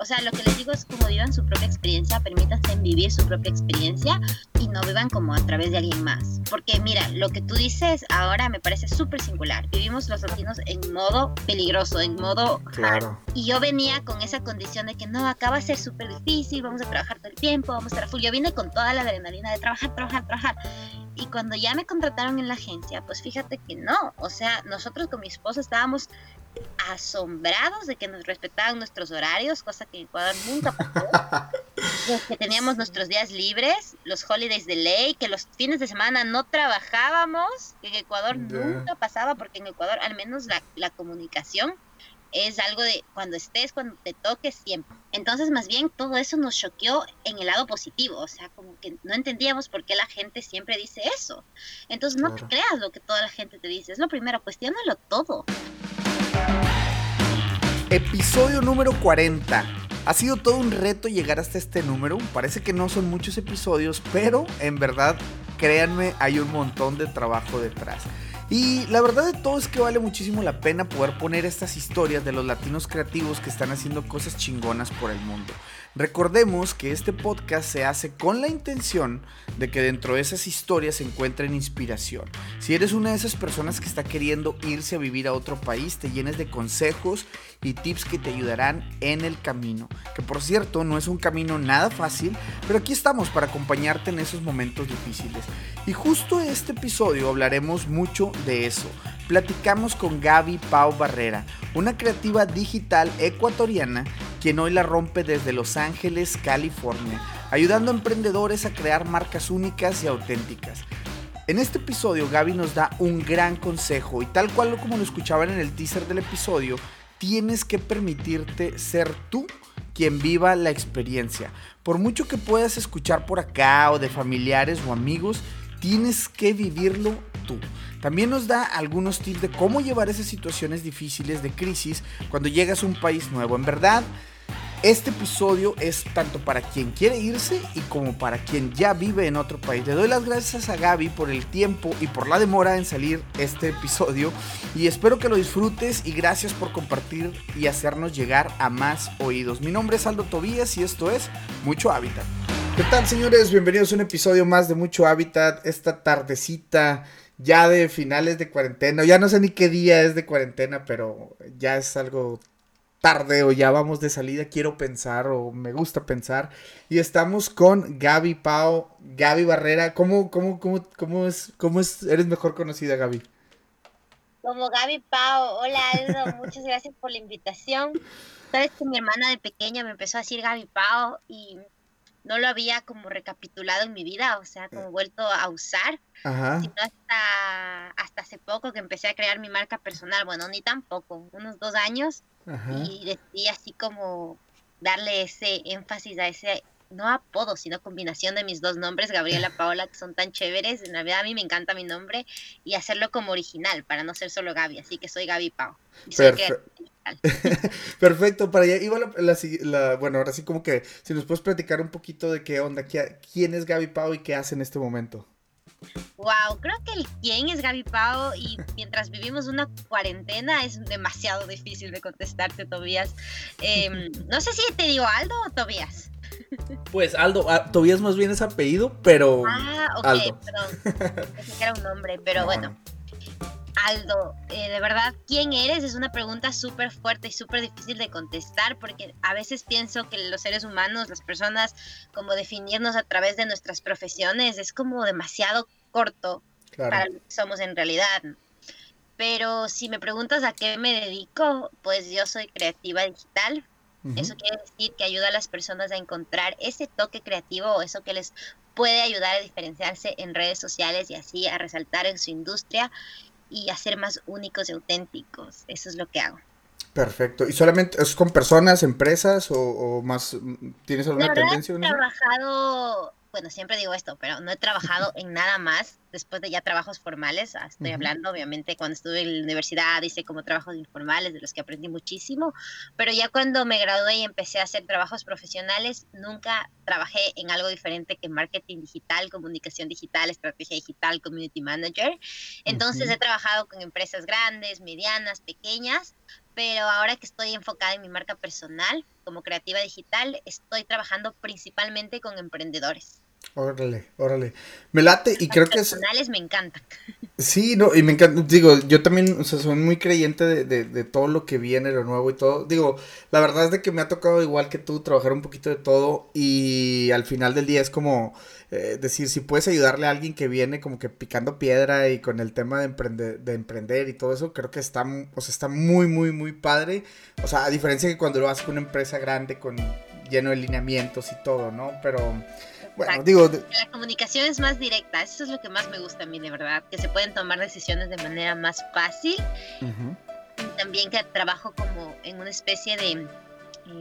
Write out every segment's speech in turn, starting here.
o sea, lo que les digo es como vivan su propia experiencia, permítanse vivir su propia experiencia y no vivan como a través de alguien más. Porque mira, lo que tú dices ahora me parece súper singular. Vivimos los latinos en modo peligroso, en modo... Claro. Y yo venía con esa condición de que no, acá va a ser súper difícil, vamos a trabajar todo el tiempo, vamos a estar full. Yo vine con toda la adrenalina de trabajar, trabajar, trabajar. Y cuando ya me contrataron en la agencia, pues fíjate que no. O sea, nosotros con mi esposo estábamos asombrados de que nos respetaban nuestros horarios, cosa que en Ecuador nunca pasó. que teníamos nuestros días libres, los holidays de ley, que los fines de semana no trabajábamos, que en Ecuador nunca pasaba, porque en Ecuador al menos la, la comunicación es algo de cuando estés, cuando te toques, siempre. Entonces, más bien, todo eso nos choqueó en el lado positivo, o sea, como que no entendíamos por qué la gente siempre dice eso. Entonces, no te creas lo que toda la gente te dice, es lo primero, cuestiónalo todo. Episodio número 40. Ha sido todo un reto llegar hasta este número. Parece que no son muchos episodios, pero en verdad, créanme, hay un montón de trabajo detrás. Y la verdad de todo es que vale muchísimo la pena poder poner estas historias de los latinos creativos que están haciendo cosas chingonas por el mundo. Recordemos que este podcast se hace con la intención de que dentro de esas historias se encuentren inspiración. Si eres una de esas personas que está queriendo irse a vivir a otro país, te llenes de consejos y tips que te ayudarán en el camino. Que por cierto, no es un camino nada fácil, pero aquí estamos para acompañarte en esos momentos difíciles. Y justo en este episodio hablaremos mucho de eso. Platicamos con Gaby Pau Barrera, una creativa digital ecuatoriana quien hoy la rompe desde Los Ángeles, California, ayudando a emprendedores a crear marcas únicas y auténticas. En este episodio Gaby nos da un gran consejo y tal cual como lo escuchaban en el teaser del episodio, tienes que permitirte ser tú quien viva la experiencia. Por mucho que puedas escuchar por acá o de familiares o amigos, tienes que vivirlo tú. También nos da algunos tips de cómo llevar esas situaciones difíciles de crisis cuando llegas a un país nuevo. En verdad, este episodio es tanto para quien quiere irse y como para quien ya vive en otro país. Le doy las gracias a Gaby por el tiempo y por la demora en salir este episodio y espero que lo disfrutes y gracias por compartir y hacernos llegar a más oídos. Mi nombre es Aldo Tobías y esto es Mucho Hábitat. ¿Qué tal señores? Bienvenidos a un episodio más de Mucho Hábitat. Esta tardecita ya de finales de cuarentena. Ya no sé ni qué día es de cuarentena, pero ya es algo tarde o ya vamos de salida, quiero pensar o me gusta pensar. Y estamos con Gaby Pau, Gaby Barrera. ¿Cómo, cómo, cómo, cómo, es, cómo es, eres mejor conocida, Gaby? Como Gaby Pau. Hola, Aldo, muchas gracias por la invitación. Sabes que mi hermana de pequeña me empezó a decir Gaby Pau y no lo había como recapitulado en mi vida, o sea, como vuelto a usar, Ajá. sino hasta, hasta hace poco que empecé a crear mi marca personal, bueno, ni tampoco, unos dos años, y decidí así como darle ese énfasis a ese, no apodo, sino combinación de mis dos nombres, Gabriela Paola, que son tan chéveres, en realidad a mí me encanta mi nombre, y hacerlo como original, para no ser solo Gaby, así que soy Gaby Pao. Perfecto, para allá la, bueno, ahora sí como que si nos puedes platicar un poquito de qué onda, quién es Gaby Pau y qué hace en este momento. Wow, creo que el quién es Gaby Pau y mientras vivimos una cuarentena es demasiado difícil de contestarte, Tobías. Em, no sé si te digo Aldo o Tobías. Pues Aldo, ah, Tobías más bien es apellido, pero. Ah, ok, perdón. Pensé que era un nombre, pero bueno. Aldo, eh, de verdad, ¿quién eres? Es una pregunta súper fuerte y súper difícil de contestar porque a veces pienso que los seres humanos, las personas, como definirnos a través de nuestras profesiones es como demasiado corto para lo que somos en realidad. Pero si me preguntas a qué me dedico, pues yo soy creativa digital. Eso quiere decir que ayuda a las personas a encontrar ese toque creativo o eso que les puede ayudar a diferenciarse en redes sociales y así a resaltar en su industria y hacer más únicos y auténticos. Eso es lo que hago. Perfecto. ¿Y solamente es con personas, empresas o, más? ¿Tienes alguna tendencia? He trabajado, bueno, siempre digo esto, pero no he trabajado en nada más después de ya trabajos formales, ah, estoy hablando, obviamente, cuando estuve en la universidad hice como trabajos informales de los que aprendí muchísimo, pero ya cuando me gradué y empecé a hacer trabajos profesionales, nunca trabajé en algo diferente que marketing digital, comunicación digital, estrategia digital, community manager. Entonces he trabajado con empresas grandes, medianas, pequeñas, pero ahora que estoy enfocada en mi marca personal como creativa digital, estoy trabajando principalmente con emprendedores. Órale, órale. Me late y creo que es... Personales me encantan. Sí, no, y me encanta, digo, yo también, o sea, soy muy creyente de, de, todo lo que viene, lo nuevo y todo. Digo, la verdad es de que me ha tocado igual que tú trabajar un poquito de todo y al final del día es como eh, decir, si puedes ayudarle a alguien que viene como que picando piedra y con el tema de emprender, de emprender y todo eso, creo que está, o sea, está muy, muy, muy padre. O sea, a diferencia que cuando lo haces con una empresa grande, con lleno de lineamientos y todo, ¿no? Pero... Bueno, digo... La comunicación es más directa, eso es lo que más me gusta a mí, de verdad, que se pueden tomar decisiones de manera más fácil. Y también que trabajo como en una especie de eh,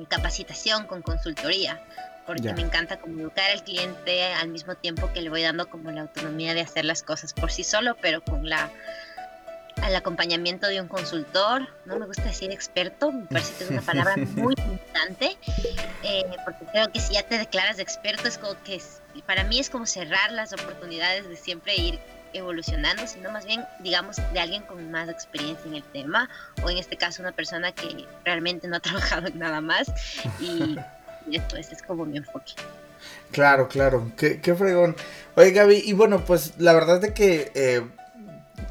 capacitación con consultoría, porque me encanta como educar al cliente al mismo tiempo que le voy dando como la autonomía de hacer las cosas por sí solo, pero con la al acompañamiento de un consultor, no me gusta decir experto, me parece que es una palabra muy importante, eh, porque creo que si ya te declaras de experto es como que para mí es como cerrar las oportunidades de siempre ir evolucionando, sino más bien, digamos, de alguien con más experiencia en el tema, o en este caso una persona que realmente no ha trabajado en nada más, y, esto es, es como mi enfoque. Claro, claro, qué, qué fregón. Oye Gaby, y bueno, pues la verdad es de que eh,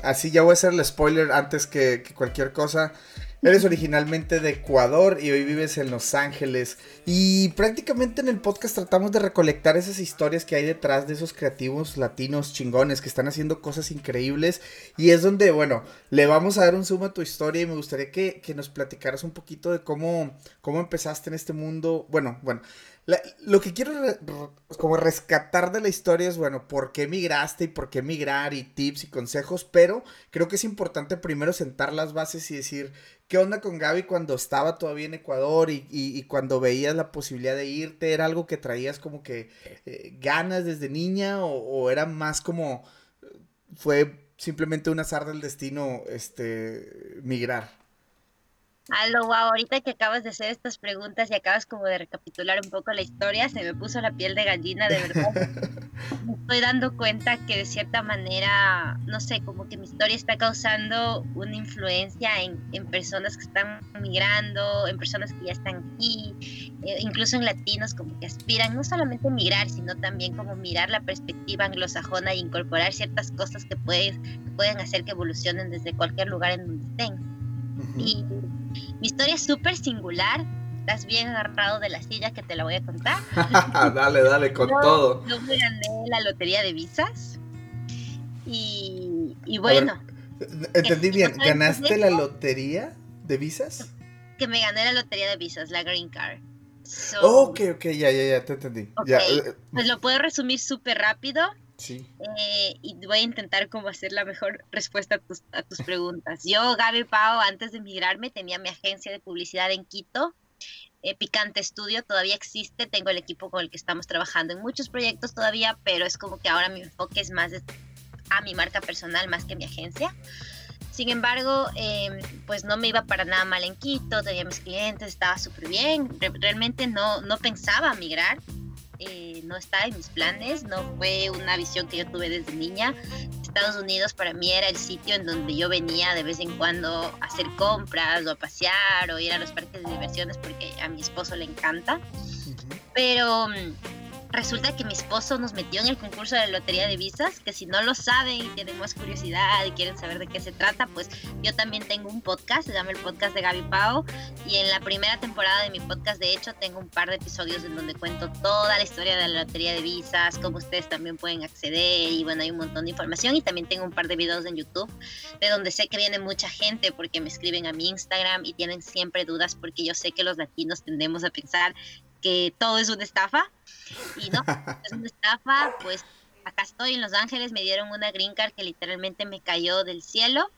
así ya voy a hacer el spoiler antes que, cualquier cosa. Eres originalmente de Ecuador y hoy vives en Los Ángeles. Y prácticamente en el podcast tratamos de recolectar esas historias que hay detrás de esos creativos latinos chingones que están haciendo cosas increíbles. Y es donde, bueno, le vamos a dar un zoom a tu historia y me gustaría que, que nos platicaras un poquito de cómo, cómo empezaste en este mundo. Bueno, bueno, lo que quiero como rescatar de la historia es, bueno, por qué migraste y por qué migrar y tips y consejos, pero creo que es importante primero sentar las bases y decir, ¿qué onda con Gaby cuando estaba todavía en Ecuador y, cuando veías la posibilidad de irte? ¿Era algo que traías como que eh, ganas desde niña o, o, era más como, fue simplemente un azar del destino, este, migrar? Aló, wow, ahorita que acabas de hacer estas preguntas y acabas como de recapitular un poco la historia, se me puso la piel de gallina, de verdad. me estoy dando cuenta que de cierta manera, no sé, como que mi historia está causando una influencia en, en personas que están migrando, en personas que ya están aquí, eh, incluso en latinos como que aspiran no solamente a migrar, sino también como mirar la perspectiva anglosajona e incorporar ciertas cosas que, puedes, que pueden hacer que evolucionen desde cualquier lugar en donde estén. Y mi historia es súper singular. Estás bien agarrado de la silla que te la voy a contar. dale, dale, con todo. Yo me gané la lotería de visas. Y, bueno. entendí bien, ¿ganaste la lotería de visas? Que me gané la lotería de visas, la Green Card. ok, ok, ya, ya, ya, te entendí. Eh, pues lo puedo resumir súper rápido. Sí. Eh, y voy a intentar como hacer la mejor respuesta a tus, a tus preguntas. Yo, Gaby Pau, antes de emigrarme, tenía mi agencia de publicidad en Quito. Eh, Picante Studio todavía existe, tengo el equipo con el que estamos trabajando en muchos proyectos todavía, pero es como que ahora mi enfoque es más a mi marca personal más que mi agencia. Sin embargo, em, pues no me iba para nada mal en Quito, tenía mis clientes, estaba súper bien. realmente no, no pensaba migrar, eh, no está en mis planes, no fue una visión que yo tuve desde niña. Estados Unidos para mí era el sitio en donde yo venía de vez en cuando a hacer compras o a pasear o ir a los parques de diversiones porque a mi esposo le encanta. Pero mm, resulta que mi esposo nos metió en el concurso de la lotería de visas, que si no lo saben y tienen más curiosidad y quieren saber de qué se trata, pues yo también tengo un podcast, se llama el podcast de Gaby Pau, y en la primera temporada de mi podcast, de hecho, tengo un par de episodios en donde cuento toda la historia de la lotería de visas, cómo ustedes también pueden acceder, y bueno, hay un montón de información, y también tengo un par de videos en YouTube, de donde sé que viene mucha gente porque me escriben a mi Instagram y tienen siempre dudas porque yo sé que los latinos tendemos a pensar que todo es una estafa. Y no, es una estafa, pues acá estoy en Los Ángeles, me dieron una green card que literalmente me cayó del cielo.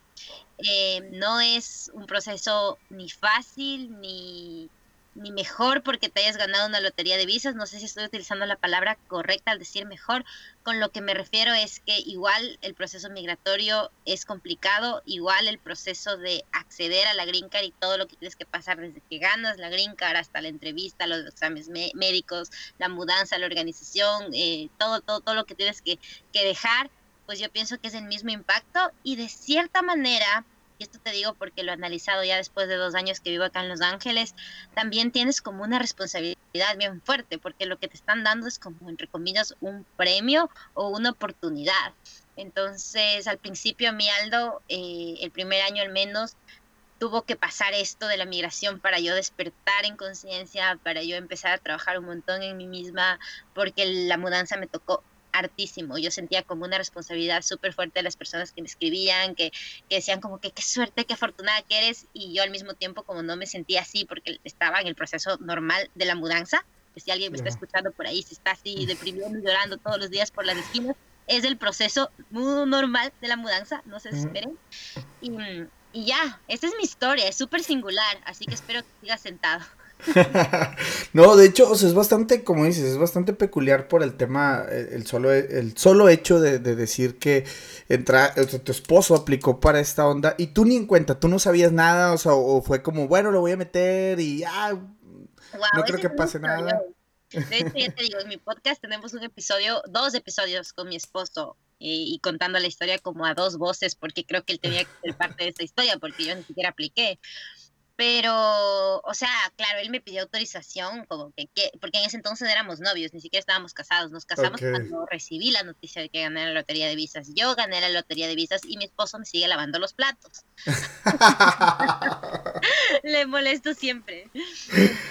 Eh, no es un proceso ni fácil ni ni mejor porque te hayas ganado una lotería de visas, no sé si estoy utilizando la palabra correcta al decir mejor, con lo que me refiero es que igual el proceso migratorio es complicado, igual el proceso de acceder a la green card y todo lo que tienes que pasar desde que ganas la green card hasta la entrevista, los exámenes médicos, la mudanza, la organización, eh, todo, todo, todo lo que tienes que, que dejar, pues yo pienso que es el mismo impacto. Y de cierta manera y esto te digo porque lo he analizado ya después de dos años que vivo acá en Los Ángeles, también tienes como una responsabilidad bien fuerte, porque lo que te están dando es como, entre comillas, un premio o una oportunidad. Entonces, al principio, mi Aldo, eh, el primer año al menos, tuvo que pasar esto de la migración para yo despertar en conciencia, para yo empezar a trabajar un montón en mí misma, porque la mudanza me tocó hartísimo. Yo sentía como una responsabilidad súper fuerte de las personas que me escribían, que, que, decían como que qué suerte, qué afortunada que eres, y yo al mismo tiempo como no me sentía así porque estaba en el proceso normal de la mudanza, que si alguien me está escuchando por ahí, si está así deprimido y llorando todos los días por las esquinas, es el proceso muy normal de la mudanza, no se desesperen. Y, y ya, esta es mi historia, es súper singular, así que espero que sigas sentado. no, de hecho, o sea, es bastante, como dices, es bastante peculiar por el tema, el solo, el solo hecho de, decir que entra, tu esposo aplicó para esta onda y tú ni en cuenta, tú no sabías nada, o sea, o fue como, bueno, lo voy a meter y ya, no creo que pase nada. De hecho, ya te digo, en mi podcast tenemos un episodio, dos episodios con mi esposo y, contando la historia como a dos voces, porque creo que él tenía que ser parte de esa historia, porque yo ni siquiera apliqué. Pero, o sea, claro, él me pidió autorización, como que, porque en ese entonces éramos novios, ni siquiera estábamos casados. Nos casamos cuando recibí la noticia de que gané la lotería de visas. Yo gané la lotería de visas y mi esposo me sigue lavando los platos. Le molesto siempre.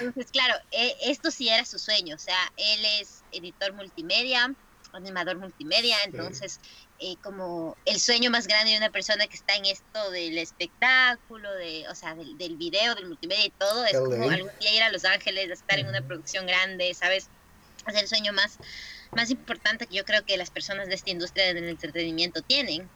Entonces, claro, e, esto sí era su sueño. O sea, él es editor multimedia, animador multimedia, entonces eh, como el sueño más grande de una persona que está en esto del espectáculo, de, o sea, del, del video, del multimedia y todo, es como algún día ir a Los Ángeles, estar en una producción grande, ¿sabes? Es el sueño más, más importante que yo creo que las personas de esta industria del entretenimiento tienen.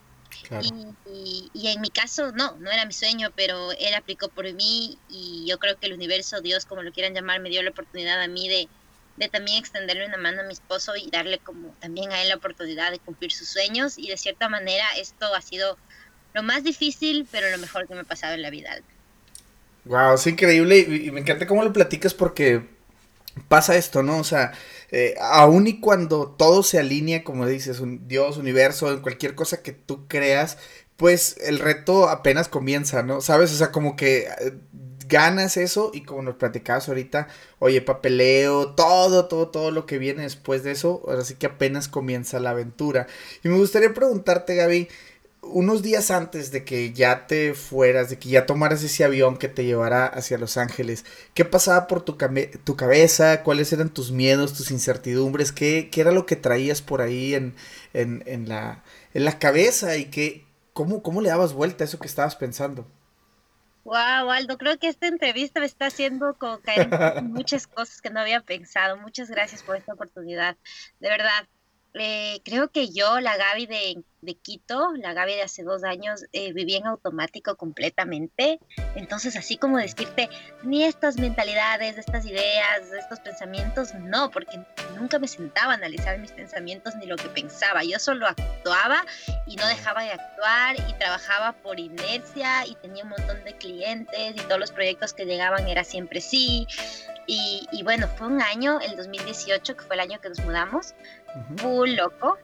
Y, y, en mi caso, no, no era mi sueño, pero él aplicó por mí y yo creo que el universo, Dios, como lo quieran llamar, me dio la oportunidad a mí de, de también extenderle una mano a mi esposo y darle como también a él la oportunidad de cumplir sus sueños y de cierta manera esto ha sido lo más difícil pero lo mejor que me ha pasado en la vida. Wow, es increíble y, me encanta cómo lo platicas porque pasa esto, ¿no? O sea, eh, aun y cuando todo se alinea, como dices, un Dios, universo, en cualquier cosa que tú creas, pues el reto apenas comienza, ¿no? ¿Sabes? O sea, como que eh, ganas eso y como nos platicabas ahorita, oye, papeleo, todo, todo, todo lo que viene después de eso, ahora sí que apenas comienza la aventura. Y me gustaría preguntarte, Gaby, unos días antes de que ya te fueras, de que ya tomaras ese avión que te llevara hacia Los Ángeles, ¿qué pasaba por tu, tu cabeza? ¿Cuáles eran tus miedos, tus incertidumbres? ¿Qué, qué era lo que traías por ahí en, en, en, la, en la cabeza? ¿Y qué, cómo, cómo le dabas vuelta a eso que estabas pensando? Wow, Aldo, creo que esta entrevista me está haciendo como caer en muchas cosas que no había pensado. Muchas gracias por esta oportunidad. De verdad, eh, creo que yo, la Gaby de, de, Quito, la Gaby de hace dos años, eh, vivía en automático completamente. Entonces, así como decirte, ni estas mentalidades, estas ideas, estos pensamientos, no, porque nunca me sentaba a analizar mis pensamientos ni lo que pensaba. Yo solo actuaba y no dejaba de actuar y trabajaba por inercia y tenía un montón de clientes y todos los proyectos que llegaban era siempre sí. Y, y bueno, fue un año, el 2018, que fue el año que nos mudamos. Muy loco,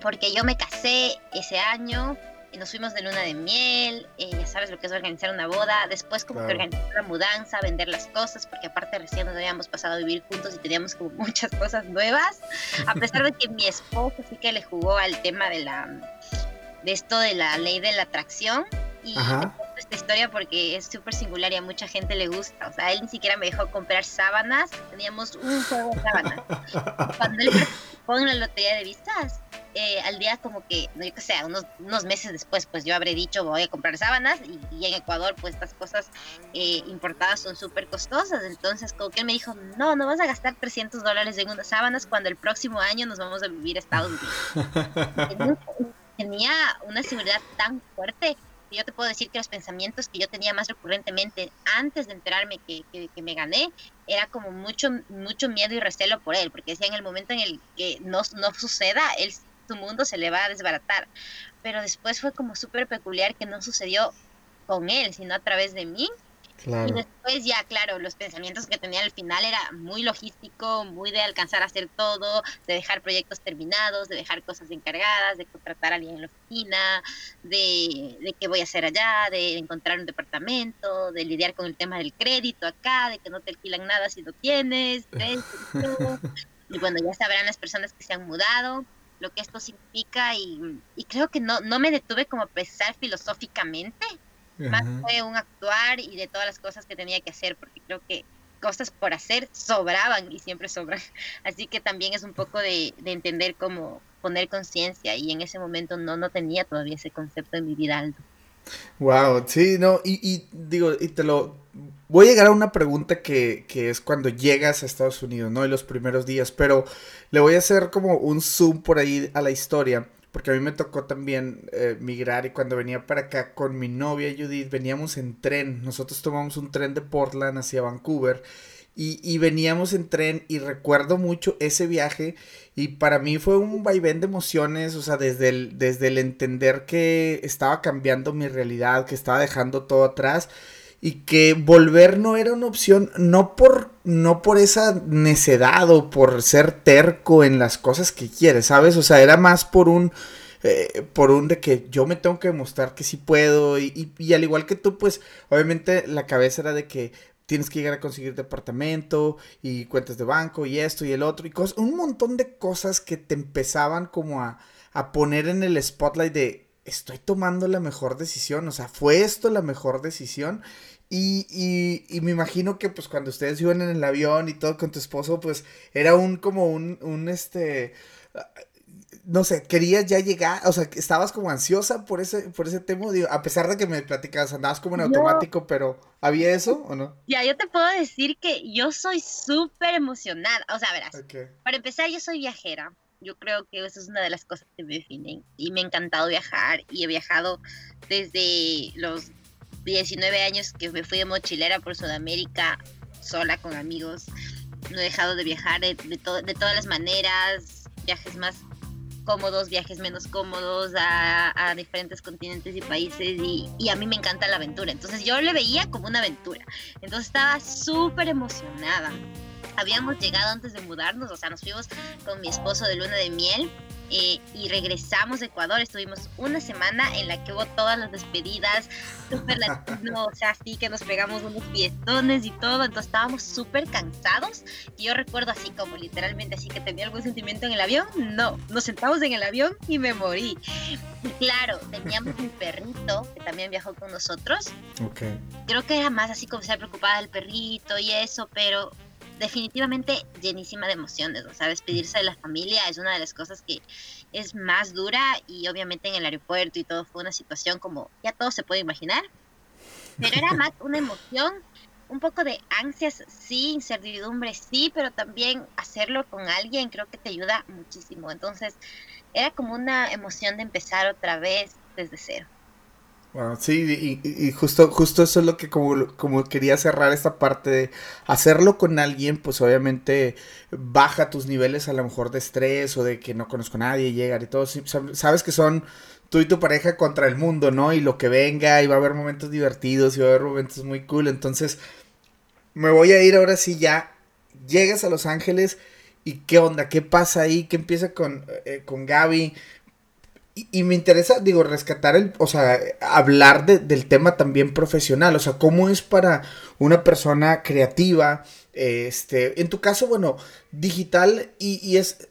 porque yo me casé ese año, y nos fuimos de luna de miel, y ya sabes lo que es organizar una boda, después como que organizar la mudanza, vender las cosas, porque aparte recién nos habíamos pasado a vivir juntos y teníamos como muchas cosas nuevas, a pesar de que mi esposo sí que le jugó al tema de la de esto de la ley de la atracción y esta historia porque es súper singular y a mucha gente le gusta. O sea, él ni siquiera me dejó comprar sábanas. Teníamos un juego de sábanas. Cuando él participó en la lotería de vistas, eh, al día como que, no yo qué sé, unos, unos meses después, pues yo habré dicho voy a comprar sábanas y, en Ecuador pues estas cosas eh, importadas son súper costosas. Entonces como que él me dijo, no, no vas a gastar 300 dólares en unas sábanas cuando el próximo año nos vamos a vivir a Estados Unidos. tenía una seguridad tan fuerte yo te puedo decir que los pensamientos que yo tenía más recurrentemente antes de enterarme que, que, me gané era como mucho, mucho miedo y recelo por él, porque decía en el momento en el que no, no suceda, él, su mundo se le va a desbaratar. Pero después fue como súper peculiar que no sucedió con él, sino a través de mí. Y después ya, claro, los pensamientos que tenía al final era muy logístico, muy de alcanzar a hacer todo, de dejar proyectos terminados, de dejar cosas encargadas, de contratar a alguien en la oficina, de, de qué voy a hacer allá, de encontrar un departamento, de lidiar con el tema del crédito acá, de que no te alquilan nada si lo tienes, y bueno, ya sabrán las personas que se han mudado lo que esto significa y, y creo que no, no me detuve como a pensar filosóficamente, más fue un actuar y de todas las cosas que tenía que hacer, porque creo que cosas por hacer sobraban y siempre sobran. Así que también es un poco de, entender cómo poner conciencia y en ese momento no, no tenía todavía ese concepto en mi vida alto. Wow, sí, no, y, y, digo, y te lo... Voy a llegar a una pregunta que, que, es cuando llegas a Estados Unidos, ¿no? En los primeros días, pero le voy a hacer como un zoom por ahí a la historia porque a mí me tocó también eh, migrar y cuando venía para acá con mi novia Judith veníamos en tren, nosotros tomamos un tren de Portland hacia Vancouver y, y, veníamos en tren y recuerdo mucho ese viaje y para mí fue un vaivén de emociones, o sea, desde el, desde el entender que estaba cambiando mi realidad, que estaba dejando todo atrás y que volver no era una opción, no por, no por esa necedad o por ser terco en las cosas que quieres, ¿sabes? O sea, era más por un, eh, por un de que yo me tengo que demostrar que sí puedo y, y, al igual que tú, pues obviamente la cabeza era de que tienes que llegar a conseguir departamento y cuentas de banco y esto y el otro y un montón de cosas que te empezaban como a, a poner en el spotlight de estoy tomando la mejor decisión, o sea, fue esto la mejor decisión. Y, y, y, me imagino que pues cuando ustedes iban en el avión y todo con tu esposo, pues era un como un, un este, no sé, querías ya llegar, o sea, estabas como ansiosa por ese, por ese tema, digo, a pesar de que me platicabas, andabas como en automático, pero ¿había eso o no? Ya, yo te puedo decir que yo soy súper emocionada, o sea, verás, para empezar yo soy viajera, yo creo que eso es una de las cosas que me definen y me ha encantado viajar y he viajado desde los 19 años que me fui de mochilera por Sudamérica sola con amigos. No he dejado de viajar de, de, de todas las maneras, viajes más cómodos, viajes menos cómodos a, a diferentes continentes y países y, y, a mí me encanta la aventura. Entonces yo le veía como una aventura. Entonces estaba súper emocionada habíamos llegado antes de mudarnos, o sea, nos fuimos con mi esposo de luna de miel eh, y regresamos a Ecuador. Estuvimos una semana en la que hubo todas las despedidas, súper latino, o sea, así que nos pegamos unos fiestones y todo. Entonces estábamos súper cansados. Y yo recuerdo así como literalmente así que tenía algún sentimiento en el avión. No, nos sentamos en el avión y me morí. Y claro, teníamos un perrito que también viajó con nosotros. Okay. Creo que era más así como estar preocupada del perrito y eso, pero definitivamente llenísima de emociones, o sea, despedirse de la familia es una de las cosas que es más dura y obviamente en el aeropuerto y todo fue una situación como ya todo se puede imaginar, pero era más una emoción, un poco de ansias, sí, incertidumbre, sí, pero también hacerlo con alguien creo que te ayuda muchísimo, entonces era como una emoción de empezar otra vez desde cero sí, y, justo, justo eso es lo que como, como quería cerrar esta parte de hacerlo con alguien, pues obviamente baja tus niveles a lo mejor de estrés o de que no conozco a nadie, llegar y todo. Sabes que son tú y tu pareja contra el mundo, ¿no? Y lo que venga, y va a haber momentos divertidos, y va a haber momentos muy cool. Entonces, me voy a ir ahora sí ya. Llegas a Los Ángeles y qué onda, qué pasa ahí, qué empieza con, eh, con Gaby y, me interesa, digo, rescatar el, o sea, hablar del tema también profesional, o sea, cómo es para una persona creativa, este, en tu caso, bueno, digital y, es,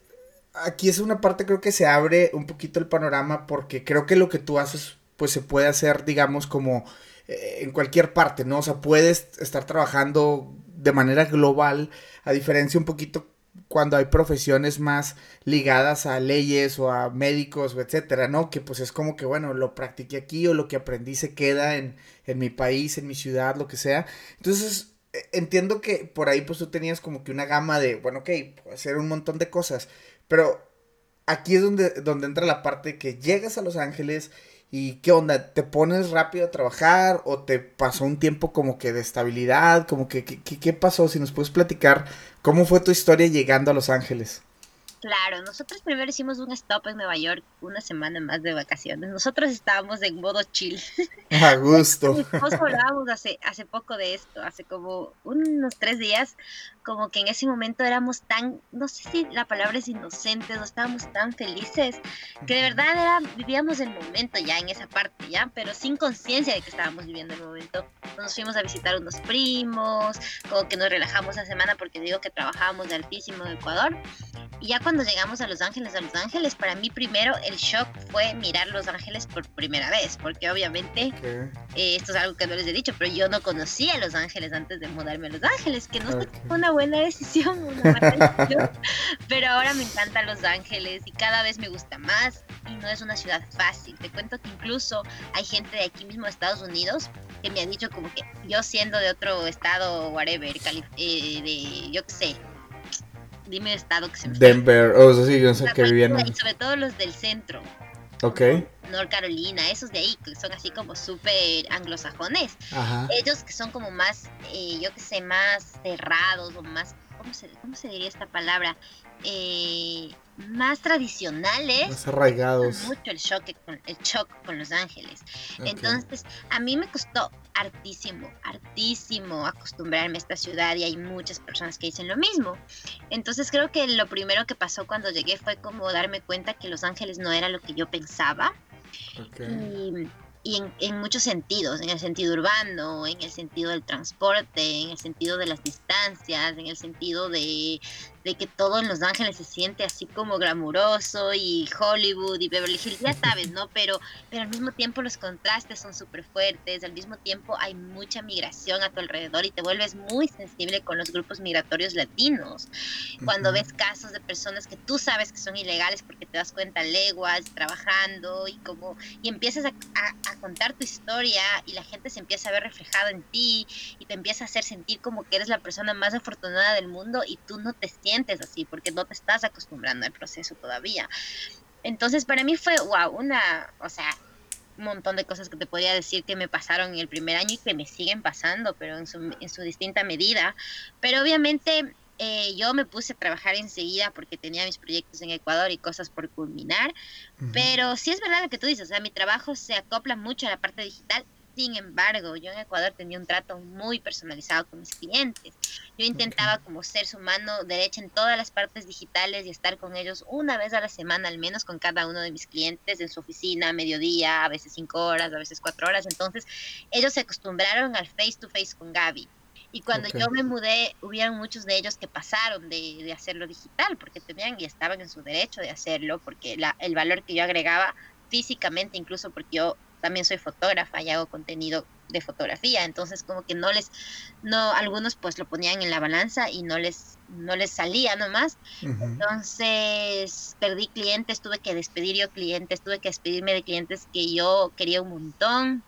aquí es una parte creo que se abre un poquito el panorama porque creo que lo que tú haces, pues se puede hacer, digamos, como eh, en cualquier parte, ¿no? O sea, puedes estar trabajando de manera global, a diferencia un poquito cuando hay profesiones más ligadas a leyes o a médicos o etcétera, ¿no? Que pues es como que, bueno, lo practiqué aquí o lo que aprendí se queda en, en mi país, en mi ciudad, lo que sea. Entonces, e, entiendo que por ahí pues tú tenías como que una gama de, bueno, ok, hacer un montón de cosas, pero aquí es donde, donde entra la parte que llegas a Los Ángeles ¿Y qué onda? ¿Te pones rápido a trabajar o te pasó un tiempo como que de estabilidad? Como que, ¿qué, qué pasó? Si nos puedes platicar, ¿cómo fue tu historia llegando a Los Ángeles? Claro, nosotros primero hicimos un stop en Nueva York, una semana más de vacaciones. Nosotros estábamos en modo chill. A gusto. Nos hablábamos hace, hace poco de esto, hace como unos tres días, como que en ese momento éramos tan, no sé si la palabra es inocentes, o estábamos tan felices, que de verdad era, vivíamos el momento ya en esa parte, ya, pero sin conciencia de que estábamos viviendo el momento. Nos fuimos a visitar unos primos, como que nos relajamos la semana porque digo que trabajábamos de altísimo en Ecuador. Y ya cuando llegamos a Los Ángeles, a Los Ángeles, para mí primero el shock fue mirar Los Ángeles por primera vez, porque obviamente eh, esto es algo que no les he dicho, pero yo no conocía Los Ángeles antes de mudarme a Los Ángeles, que no fue una buena decisión, una buena decisión, pero ahora me encanta Los Ángeles y cada vez me gusta más y no es una ciudad fácil. Te cuento que incluso hay gente de aquí mismo de Estados Unidos que me ha dicho como que yo siendo de otro estado, whatever, eh, de yo qué sé, dime estado que se me Denver, o sea, sí, yo sé que vivían. Y sobre todo los del centro. Ok. North Carolina, esos de ahí, que son así como súper anglosajones. Ajá. Ellos que son como más, eh, yo que sé, más cerrados o más, ¿cómo se, cómo se diría esta palabra? Eh, más tradicionales. Más arraigados. Mucho el choque con, el shock con Los Ángeles. Entonces, a mí me costó hartísimo, hartísimo acostumbrarme a esta ciudad y hay muchas personas que dicen lo mismo. Entonces, creo que lo primero que pasó cuando llegué fue como darme cuenta que Los Ángeles no era lo que yo pensaba. Y y en, muchos sentidos, en el sentido urbano, en el sentido del transporte, en el sentido de las distancias, en el sentido de, de que todo en Los Ángeles se siente así como glamuroso y Hollywood y Beverly Hills, ya sabes, ¿no? Pero, pero al mismo tiempo los contrastes son súper fuertes, al mismo tiempo hay mucha migración a tu alrededor y te vuelves muy sensible con los grupos migratorios latinos. Cuando ves casos de personas que tú sabes que son ilegales porque te das cuenta leguas, trabajando y como, y empiezas a, a, contar tu historia y la gente se empieza a ver reflejada en ti y te empieza a hacer sentir como que eres la persona más afortunada del mundo y tú no te sientes así porque no te estás acostumbrando al proceso todavía. Entonces para mí fue, wow, una, o sea, un montón de cosas que te podría decir que me pasaron en el primer año y que me siguen pasando, pero en su, en su distinta medida. Pero obviamente eh, yo me puse a trabajar enseguida porque tenía mis proyectos en Ecuador y cosas por culminar. Pero sí es verdad lo que tú dices, o sea, mi trabajo se acopla mucho a la parte digital sin embargo, yo en Ecuador tenía un trato muy personalizado con mis clientes. Yo intentaba como ser su mano derecha en todas las partes digitales y estar con ellos una vez a la semana al menos con cada uno de mis clientes en su oficina, mediodía, a veces cinco horas, a veces cuatro horas. Entonces ellos se acostumbraron al face to face con Gaby. Y cuando yo me mudé, hubieron muchos de ellos que pasaron de, de, hacerlo digital, porque tenían y estaban en su derecho de hacerlo, porque la, el valor que yo agregaba físicamente, incluso porque yo también soy fotógrafa y hago contenido de fotografía, entonces como que no les, no, algunos pues lo ponían en la balanza y no les, no les salía nomás, entonces perdí clientes, tuve que despedir yo clientes, tuve que despedirme de clientes que yo quería un montón,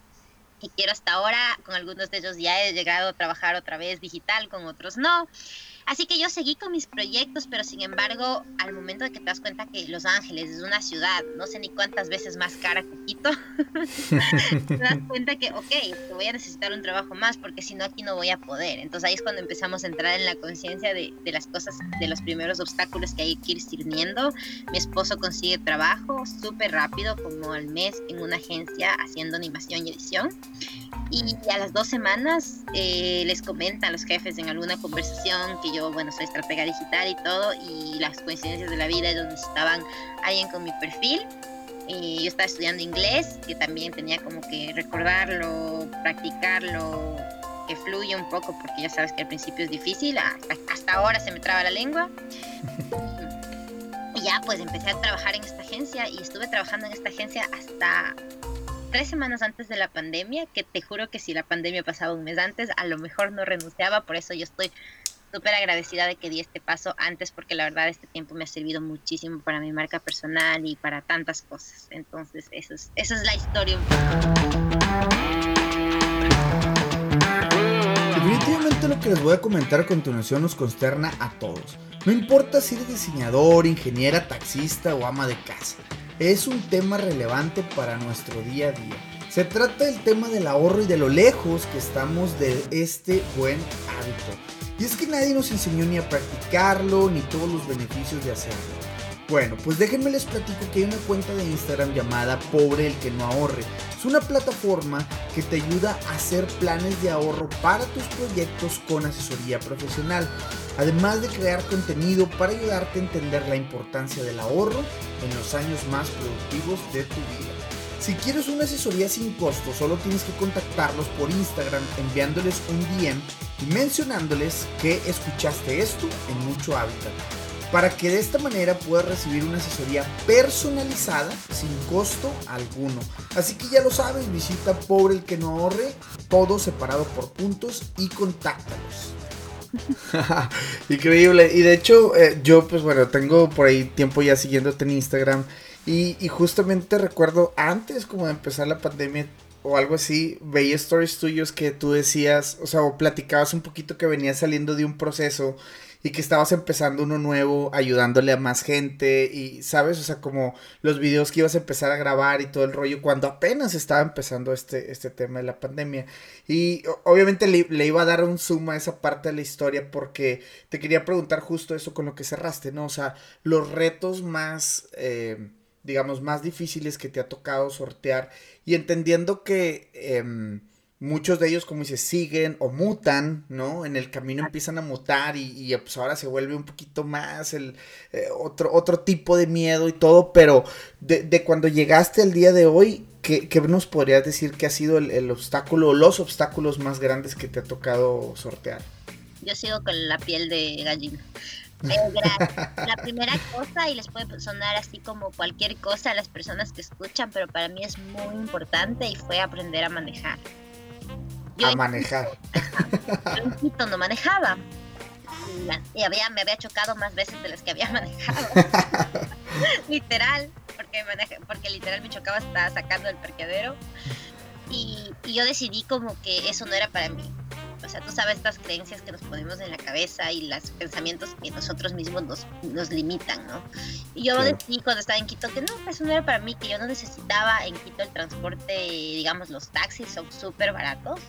y quiero hasta ahora, con algunos de ellos ya he llegado a trabajar otra vez digital, con otros no. Así que yo seguí con mis proyectos, pero sin embargo, al momento de que te das cuenta que Los Ángeles es una ciudad, no sé ni cuántas veces más cara que Quito, te das cuenta que, ok, voy a necesitar un trabajo más porque si no aquí no voy a poder. Entonces ahí es cuando empezamos a entrar en la conciencia de, de, las cosas, de los primeros obstáculos que hay que ir sirviendo. Mi esposo consigue trabajo súper rápido, como al mes, en una agencia haciendo animación y edición. Y a las dos semanas eh, les comenta a los jefes en alguna conversación que yo, bueno, soy estratega digital y todo, y las coincidencias de la vida, ellos necesitaban alguien con mi perfil. Y yo estaba estudiando inglés, que también tenía como que recordarlo, practicarlo, que fluya un poco, porque ya sabes que al principio es difícil, hasta, hasta ahora se me traba la lengua. Y ya pues empecé a trabajar en esta agencia y estuve trabajando en esta agencia hasta tres semanas antes de la pandemia, que te juro que si la pandemia pasaba un mes antes, a lo mejor no renunciaba, por eso yo estoy súper agradecida de que di este paso antes, porque la verdad este tiempo me ha servido muchísimo para mi marca personal y para tantas cosas. Entonces, eso es, esa es la historia. Definitivamente lo que les voy a comentar a continuación nos consterna a todos. No importa si eres diseñador, ingeniera, taxista o ama de casa es un tema relevante para nuestro día a día. Se trata del tema del ahorro y de lo lejos que estamos de este buen hábito. Y es que nadie nos enseñó ni a practicarlo ni todos los beneficios de hacerlo. Bueno, pues déjenme les platico que hay una cuenta de Instagram llamada Pobre el que no ahorre. Es una plataforma que te ayuda a hacer planes de ahorro para tus proyectos con asesoría profesional, además de crear contenido para ayudarte a entender la importancia del ahorro en los años más productivos de tu vida. Si quieres una asesoría sin costo, solo tienes que contactarlos por Instagram enviándoles un DM y mencionándoles que escuchaste esto en Mucho Hábitat para que de esta manera puedas recibir una asesoría personalizada sin costo alguno. Así que ya lo sabes, visita Pobre el que no ahorre, todo separado por puntos y contáctalos. Increíble. Y de hecho, eh, yo pues bueno, tengo por ahí tiempo ya siguiéndote en Instagram. Y, y, justamente recuerdo antes como de empezar la pandemia o algo así, veía stories tuyos que tú decías, o sea, o platicabas un poquito que venías saliendo de un proceso y que estabas empezando uno nuevo, ayudándole a más gente y, ¿sabes? O sea, como los videos que ibas a empezar a grabar y todo el rollo cuando apenas estaba empezando este, este tema de la pandemia. Y obviamente le, iba a dar un zoom a esa parte de la historia porque te quería preguntar justo eso con lo que cerraste, ¿no? O sea, los retos más... Eh, digamos, más difíciles que te ha tocado sortear y entendiendo que em, muchos de ellos, como dices, siguen o mutan, ¿no? En el camino empiezan a mutar y, pues ahora se vuelve un poquito más el eh, otro, otro tipo de miedo y todo, pero de, cuando llegaste al día de hoy, ¿qué, nos podrías decir que ha sido el, obstáculo o los obstáculos más grandes que te ha tocado sortear? Yo sigo con la piel de gallina. La primera cosa, y les puede sonar así como cualquier cosa a las personas que escuchan, pero para mí es muy importante y fue aprender a manejar a manejar. Yo no manejaba. Y, había, me había chocado más veces de las que había manejado. literal, porque, porque literal me chocaba hasta sacando el parqueadero. Y, y yo decidí como que eso no era para mí. O sea, tú sabes estas creencias que nos ponemos en la cabeza y los pensamientos que nosotros mismos nos, nos limitan, ¿no? Y yo decidí cuando estaba en Quito que no, eso no era para mí, que yo no necesitaba en Quito el transporte, digamos, los taxis son súper baratos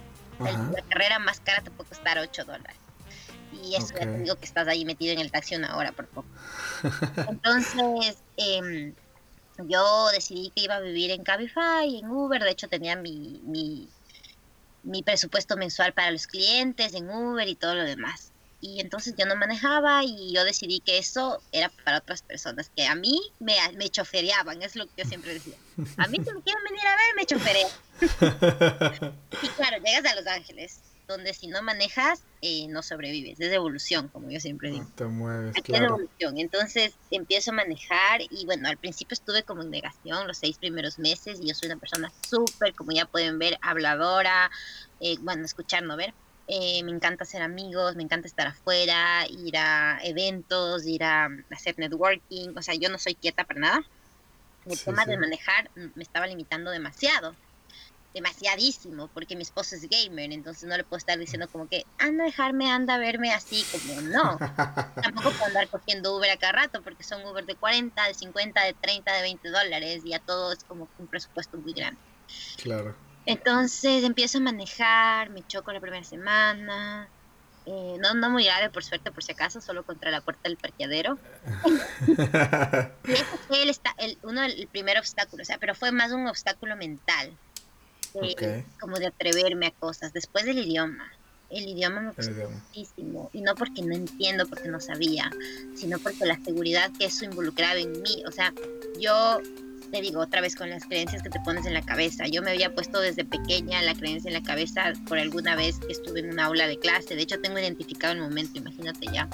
la carrera más cara te puede costar 8 dólares. Y eso ya te digo que estás ahí metido en el taxi una hora por poco. Entonces, em, yo decidí que iba a vivir en Cabify, en Uber. De hecho, tenía mi, mi, mi presupuesto mensual para los clientes en Uber y todo lo demás y entonces yo no manejaba y yo decidí que eso era para otras personas, que a mí me, me chofereaban, es lo que yo siempre decía. A mí si me quieren venir a ver, me choferean. y claro, llegas a Los Ángeles, donde si no manejas, eh, no sobrevives, es evolución, como yo siempre digo. te mueves, Aquí es evolución, entonces empiezo a manejar y bueno, al principio estuve como en negación los seis primeros meses y yo soy una persona súper, como ya pueden ver, habladora, eh, bueno, escuchar, no ver eh, me encanta hacer amigos, me encanta estar afuera, ir a eventos, ir a, hacer networking. O sea, yo no soy quieta para nada. El tema de manejar me estaba limitando demasiado. Demasiadísimo, porque mi esposo es gamer, entonces no le puedo estar diciendo como que anda a dejarme, anda a verme así, como no. Tampoco puedo andar cogiendo Uber a cada rato, porque son Uber de 40, de 50, de 30, de 20 dólares, y a todo es como un presupuesto muy grande. Claro. Entonces empiezo a manejar, me choco la primera semana. Eh, no, no muy grave, por suerte, por si acaso, solo contra la puerta del parqueadero. y ese fue el, el, uno del primer obstáculo, o sea, pero fue más un obstáculo mental, como de atreverme a cosas. Después del idioma, el idioma me costó muchísimo, y no porque no entiendo, porque no sabía, sino porque la seguridad que eso involucraba en mí, o sea, yo te digo otra vez con las creencias que te pones en la cabeza. Yo me había puesto desde pequeña la creencia en la cabeza por alguna vez que estuve en un aula de clase. De hecho, tengo identificado el momento, imagínate ya,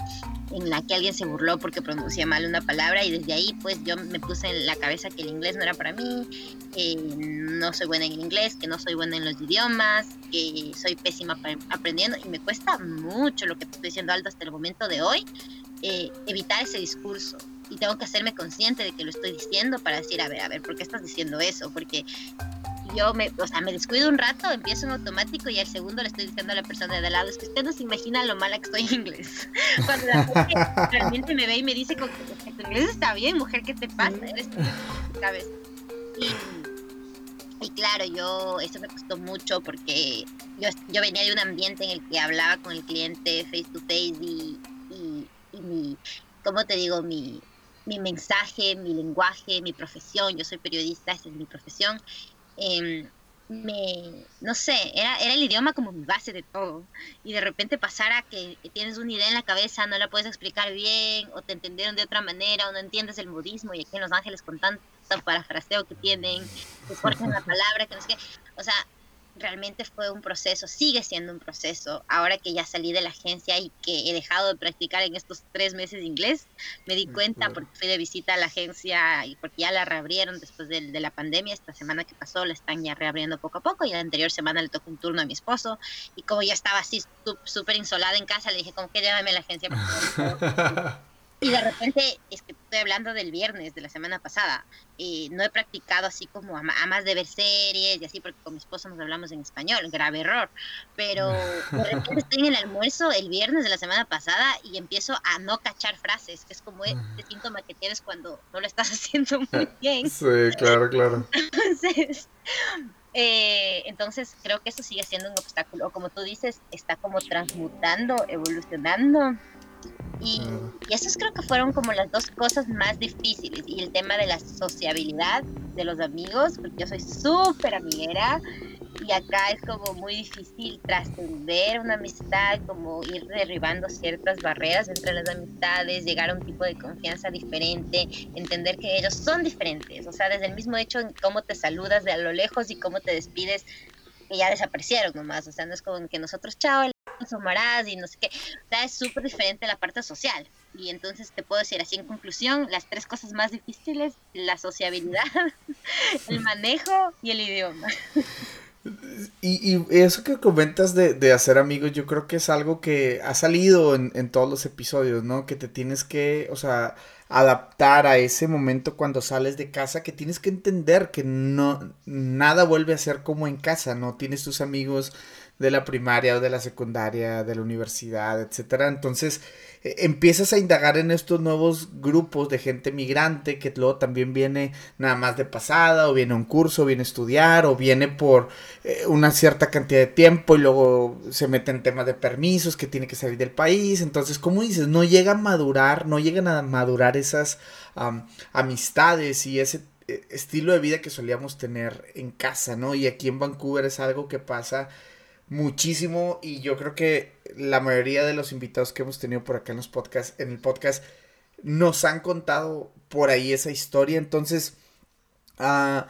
en la que alguien se burló porque pronuncié mal una palabra y desde ahí pues yo me puse en la cabeza que el inglés no era para mí, que no soy buena en el inglés, que no soy buena en los idiomas, que soy pésima aprendiendo y me cuesta mucho lo que te estoy diciendo alto hasta el momento de hoy, eh, evitar ese discurso y tengo que hacerme consciente de que lo estoy diciendo para decir, a ver, a ver, ¿por qué estás diciendo eso? Porque yo me, o sea, me descuido un rato, empiezo en automático y al segundo le estoy diciendo a la persona de al lado, es que usted no se imagina lo mala que estoy en inglés. Cuando la gente realmente me ve y me dice, como tu inglés está bien, mujer, ¿qué te pasa? Eres ¿sabes? Y, y, claro, yo, eso me costó mucho porque yo, yo venía de un ambiente en el que hablaba con el cliente face to face y, y, y mi, ¿cómo te digo? Mi, mi mensaje, mi lenguaje, mi profesión, yo soy periodista, esa es mi profesión, em, me, no sé, era, era el idioma como mi base de todo. Y de repente pasara que tienes una idea en la cabeza, no la puedes explicar bien, o te entendieron de otra manera, o no entiendes el modismo, y aquí en Los Ángeles con tanto parafraseo que tienen, que cortan la palabra, que no sé qué. O sea, realmente fue un proceso, sigue siendo un proceso. Ahora que ya salí de la agencia y que he dejado de practicar en estos tres meses de inglés, me di cuenta porque fui de visita a la agencia y porque ya la reabrieron después de, la pandemia. Esta semana que pasó la están ya reabriendo poco a poco y la anterior semana le tocó un turno a mi esposo. Y como ya estaba así súper insolada en casa, le dije, como que llévame a la agencia. Y de repente, es que estoy hablando del viernes de la semana pasada, y no he practicado así como a, más de ver series y así, porque con mi esposo nos hablamos en español, grave error. Pero de repente estoy en el almuerzo el viernes de la semana pasada y empiezo a no cachar frases, que es como este síntoma que tienes cuando no lo estás haciendo muy bien. Sí, claro, claro. Entonces, eh, entonces creo que eso sigue siendo un obstáculo. Como tú dices, está como transmutando, evolucionando y, y esos creo que fueron como las dos cosas más difíciles. Y el tema de la sociabilidad de los amigos, porque yo soy súper amiguera. Y acá es como muy difícil trascender una amistad, como ir derribando ciertas barreras entre las amistades, llegar a un tipo de confianza diferente, entender que ellos son diferentes. O sea, desde el mismo hecho en cómo te saludas de a lo lejos y cómo te despides, que ya desaparecieron nomás. O sea, no es como que nosotros, chao, asomarás y no sé qué. O sea, es súper diferente la parte social. Y entonces te puedo decir así en conclusión, las tres cosas más difíciles, la sociabilidad, el manejo y el idioma. Y, y eso que comentas de, de, hacer amigos, yo creo que es algo que ha salido en, en todos los episodios, ¿no? Que te tienes que, o sea, adaptar a ese momento cuando sales de casa, que tienes que entender que no, nada vuelve a ser como en casa, ¿no? Tienes tus amigos de la primaria o de la secundaria, de la universidad, etcétera. Entonces, eh, empiezas a indagar en estos nuevos grupos de gente migrante que luego también viene nada más de pasada, o viene a un curso, o viene a estudiar, o viene por eh, una cierta cantidad de tiempo y luego se mete en temas de permisos que tiene que salir del país. Entonces, como dices, no llega a madurar, no llegan a madurar esas amistades y ese eh, estilo de vida que solíamos tener en casa, ¿no? Y aquí en Vancouver es algo que pasa muchísimo y yo creo que la mayoría de los invitados que hemos tenido por acá en los podcasts, en el podcast, nos han contado por ahí esa historia. Entonces, uh,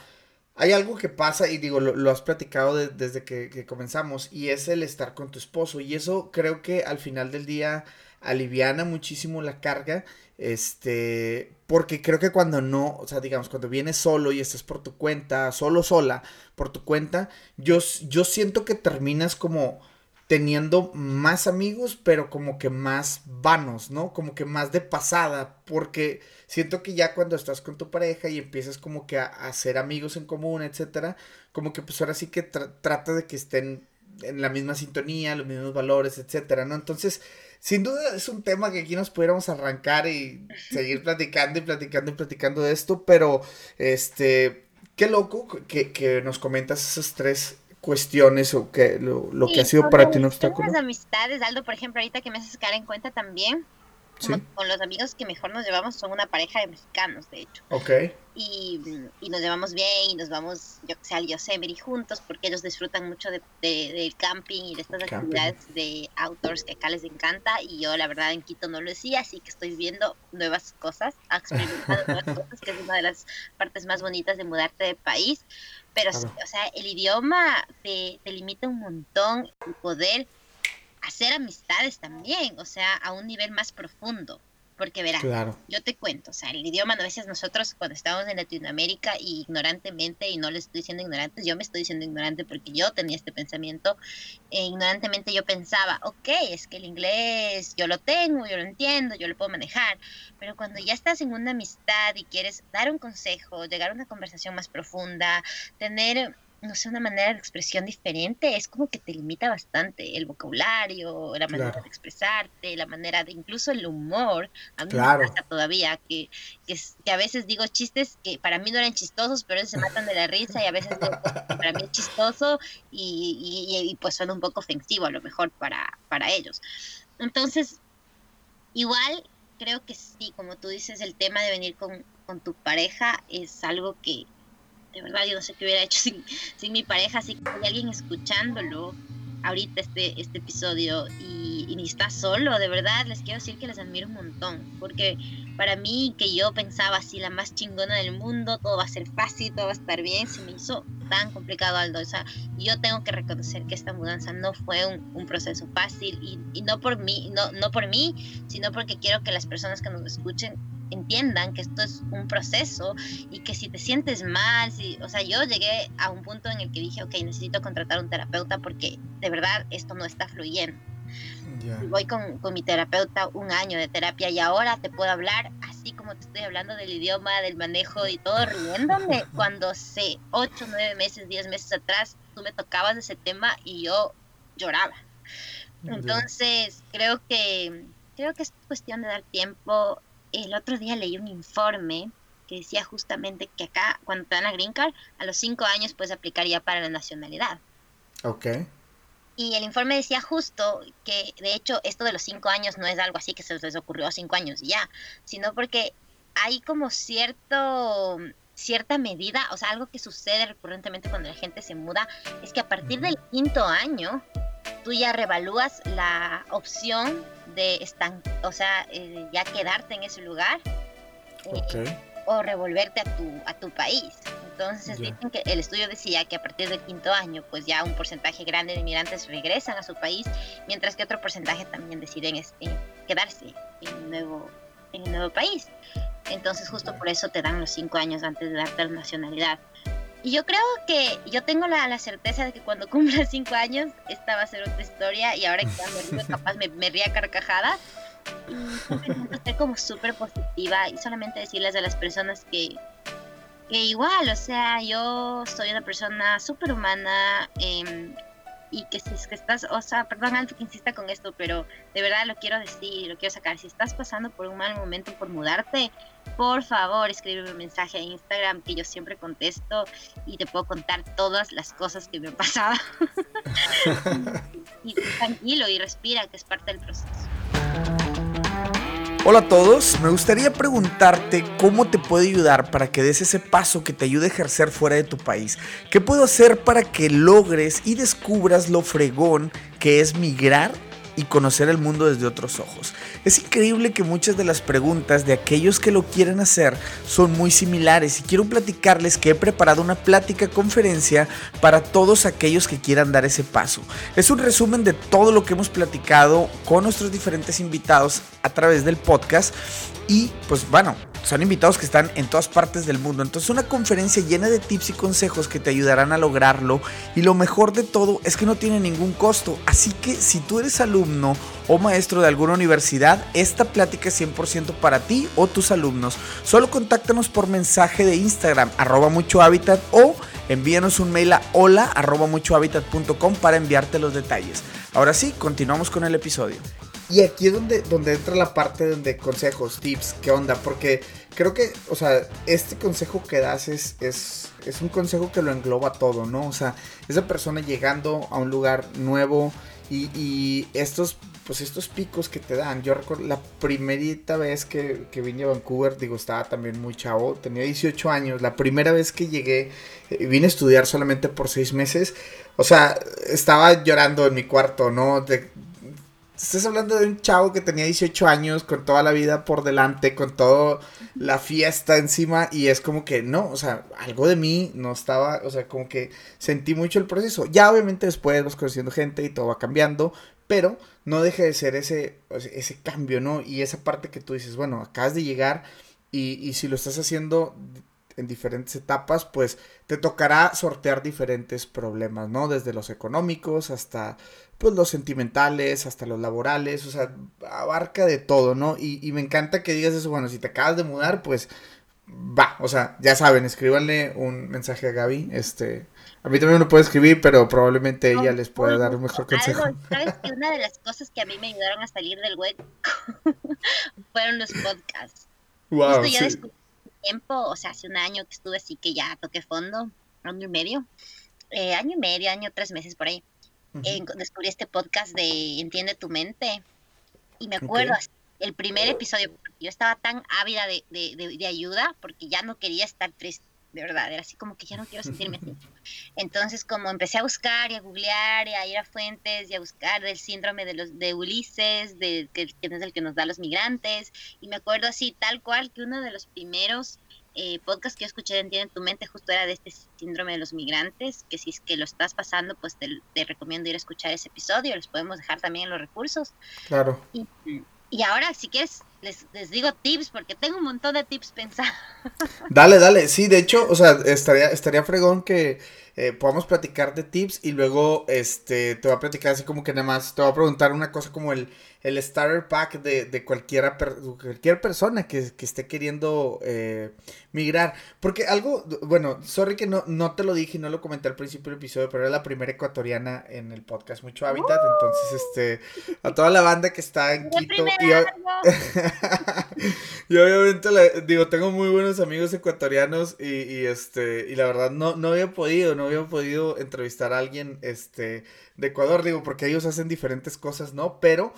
hay algo que pasa y digo, lo, has platicado desde que, que, comenzamos y es el estar con tu esposo y eso creo que al final del día aliviana muchísimo la carga este, porque creo que cuando no, o sea, digamos, cuando vienes solo y estás por tu cuenta, solo, sola, por tu cuenta, yo, yo siento que terminas como teniendo más amigos, pero como que más vanos, ¿no? Como que más de pasada, porque siento que ya cuando estás con tu pareja y empiezas como que a, hacer amigos en común, etcétera, como que pues ahora sí que trata de que estén en la misma sintonía, los mismos valores, etcétera, ¿no? Entonces, sin duda es un tema que aquí nos pudiéramos arrancar y seguir platicando y platicando y platicando de esto, pero este, qué loco que, que nos comentas esas tres cuestiones o que lo, lo que ha sido para ti un obstáculo. Las amistades, Aldo, por ejemplo, ahorita que me haces caer en cuenta también, con los amigos que mejor nos llevamos son una pareja de mexicanos, de hecho. Ok. Y, y nos llevamos bien y nos vamos, yo que sé, al Yosemite juntos porque ellos disfrutan mucho de, del camping y de estas actividades de outdoors que acá les encanta. Y yo, la verdad, en Quito no lo decía, así que estoy viendo nuevas cosas, experimentando nuevas cosas, que es una de las partes más bonitas de mudarte de país. Pero, o sea, el idioma te, te limita un montón el poder hacer amistades también, o sea, a un nivel más profundo. Porque verás, yo te cuento, o sea, el idioma a veces nosotros cuando estábamos en Latinoamérica y ignorantemente, y no le estoy diciendo ignorantes, yo me estoy diciendo ignorante porque yo tenía este pensamiento, e ignorantemente yo pensaba, ok, es que el inglés yo lo tengo, yo lo entiendo, yo lo puedo manejar, pero cuando ya estás en una amistad y quieres dar un consejo, llegar a una conversación más profunda, tener no sé, una manera de expresión diferente, es como que te limita bastante el vocabulario, la manera de expresarte, la manera de incluso el humor. A mí me pasa todavía que, que, a veces digo chistes que para mí no eran chistosos, pero se matan de la risa y a veces digo que para mí es chistoso y, y, pues suena un poco ofensivo a lo mejor para, para ellos. Entonces, igual creo que sí, como tú dices, el tema de venir con, con tu pareja es algo que de verdad yo no sé qué hubiera hecho sin, sin mi pareja, así que hay alguien escuchándolo ahorita este, este episodio y, y, ni está solo, de verdad les quiero decir que les admiro un montón, porque para mí que yo pensaba así la más chingona del mundo, todo va a ser fácil, todo va a estar bien, se me hizo tan complicado Aldo, o sea, yo tengo que reconocer que esta mudanza no fue un, un proceso fácil y, y, no por mí, no, no por mí, sino porque quiero que las personas que nos escuchen entiendan que esto es un proceso y que si te sientes mal, si, o sea, yo llegué a un punto en el que dije, ok, necesito contratar un terapeuta porque de verdad esto no está fluyendo. Yeah. Voy con, con, mi terapeuta un año de terapia y ahora te puedo hablar así como te estoy hablando del idioma, del manejo y todo, riéndome cuando sé, 8, 9 meses, 10 meses atrás, tú me tocabas ese tema y yo lloraba. Entonces, creo que creo que es cuestión de dar tiempo el otro día leí un informe que decía justamente que acá, cuando te dan a Green Card, a los cinco años puedes aplicar ya para la nacionalidad. Ok. Y el informe decía justo que, de hecho, esto de los cinco años no es algo así que se les ocurrió a cinco años ya, sino porque hay como cierto cierta medida, o sea, algo que sucede recurrentemente cuando la gente se muda, es que a partir del quinto año tú ya revalúas la opción de estar, o sea, eh, ya quedarte en ese lugar eh, okay. o revolverte a tu, a tu país. Entonces yeah. dicen que el estudio decía que a partir del quinto año, pues ya un porcentaje grande de inmigrantes regresan a su país, mientras que otro porcentaje también deciden este, quedarse en el nuevo, en el nuevo país. Entonces justo por eso te dan los cinco años antes de darte la nacionalidad. Y yo creo que yo tengo la, la, certeza de que cuando cumpla cinco años, esta va a ser otra historia. Y ahora que ya me capaz me, me ría carcajada. Y ser como súper positiva y solamente decirles a las personas que, que igual, o sea, yo soy una persona súper humana. Eh, y que si es que estás, o sea, perdón Alto que insista con esto, pero de verdad lo quiero decir, lo quiero sacar. Si estás pasando por un mal momento por mudarte, por favor escríbeme un mensaje a Instagram que yo siempre contesto y te puedo contar todas las cosas que me han pasado. y, y tranquilo y respira, que es parte del proceso. Hola a todos, me gustaría preguntarte cómo te puede ayudar para que des ese paso que te ayude a ejercer fuera de tu país. ¿Qué puedo hacer para que logres y descubras lo fregón que es migrar y conocer el mundo desde otros ojos. Es increíble que muchas de las preguntas de aquellos que lo quieren hacer son muy similares y quiero platicarles que he preparado una plática conferencia para todos aquellos que quieran dar ese paso. Es un resumen de todo lo que hemos platicado con nuestros diferentes invitados a través del podcast y pues bueno, son invitados que están en todas partes del mundo. Entonces una conferencia llena de tips y consejos que te ayudarán a lograrlo. Y lo mejor de todo es que no tiene ningún costo. Así que si tú eres alumno o maestro de alguna universidad, esta plática es 100% para ti o tus alumnos. Solo contáctanos por mensaje de Instagram, arroba mucho hábitat o envíanos un mail a hola arroba muchohabitat.com para enviarte los detalles. Ahora sí, continuamos con el episodio. Y aquí es donde, donde entra la parte donde consejos, tips, qué onda, porque creo que, o sea, este consejo que das es, es, es un consejo que lo engloba todo, ¿no? O sea, esa persona llegando a un lugar nuevo y, y estos, pues estos picos que te dan. Yo recuerdo la primerita vez que, que vine a Vancouver, digo, estaba también muy chavo, tenía 18 años, la primera vez que llegué, eh, vine a estudiar solamente por 6 meses, o sea, estaba llorando en mi cuarto, ¿no? Estás hablando de un chavo que tenía 18 años, con toda la vida por delante, con toda la fiesta encima, y es como que no, o sea, algo de mí no estaba, o sea, como que sentí mucho el proceso. Ya obviamente después vas conociendo gente y todo va cambiando, pero no deje de ser ese, ese cambio, ¿no? Y esa parte que tú dices, bueno, acabas de llegar y si lo estás haciendo en diferentes etapas, pues te tocará sortear diferentes problemas, ¿no? Desde los económicos hasta pues los sentimentales, hasta los laborales, o sea, abarca de todo, ¿no? Y, y, me encanta que digas eso, bueno, si te acabas de mudar, pues va, o sea, ya saben, escríbanle un mensaje a Gaby, este, a mí también me puede escribir, pero probablemente ella les pueda dar un mejor consejo. Algo, ¿Sabes que una de las cosas que a mí me ayudaron a salir del web fueron los podcasts? Wow, Justo ya sí. descubrí tiempo, o sea, hace un año que estuve así que ya toqué fondo, año y medio, eh, año y medio, año, tres meses por ahí. Uh -huh. eh, descubrí este podcast de Entiende tu mente y me acuerdo, así, el primer episodio, yo estaba tan ávida de, de, de, ayuda porque ya no quería estar triste, de verdad, era así como que ya no quiero sentirme así. Entonces, como empecé a buscar y a googlear y a ir a fuentes y a buscar del síndrome de los de Ulises, de, que, que es el que nos da los migrantes, y me acuerdo así, tal cual, que uno de los primeros eh, podcast que yo escuché de Entiende tu mente justo era de este síndrome de los migrantes, que si es que lo estás pasando, pues te, recomiendo ir a escuchar ese episodio, los podemos dejar también en los recursos. Claro. Y, y ahora, si quieres, les, les, digo tips, porque tengo un montón de tips pensados. Dale, dale, sí, de hecho, o sea, estaría, estaría fregón que eh, podamos platicar de tips y luego este, te voy a platicar así como que nada más, te voy a preguntar una cosa como el, el starter pack de, de cualquiera cualquier persona que, que esté queriendo eh, migrar. Porque algo, bueno, sorry que no, no te lo dije y no lo comenté al principio del episodio, pero era la primera ecuatoriana en el podcast Mucho Hábitat. Entonces, este, a toda la banda que está en Quito. Y, obviamente, digo, tengo muy buenos amigos ecuatorianos y, y, este, y la verdad no, no había podido, no había podido entrevistar a alguien, este, de Ecuador, digo, porque ellos hacen diferentes cosas, ¿no? Pero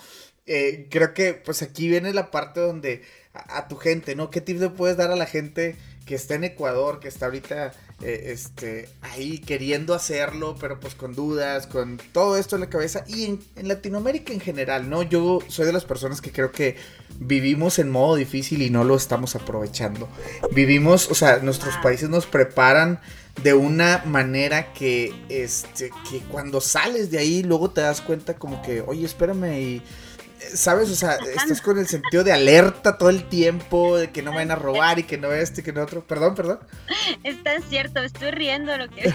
eh, creo que pues aquí viene la parte donde a, tu gente, ¿no? ¿Qué tips le puedes dar a la gente que está en Ecuador, que está ahorita eh, este, ahí queriendo hacerlo, pero pues con dudas, con todo esto en la cabeza y en, en, Latinoamérica en general, ¿no? Yo soy de las personas que creo que vivimos en modo difícil y no lo estamos aprovechando. Vivimos, o sea, nuestros países nos preparan de una manera que, este, que cuando sales de ahí luego te das cuenta como que, oye, espérame y ¿Sabes? O sea, estás con el sentido de alerta todo el tiempo, de que no me vayan a robar y que no este, que no otro. Perdón, perdón. Es tan cierto, estoy riendo lo que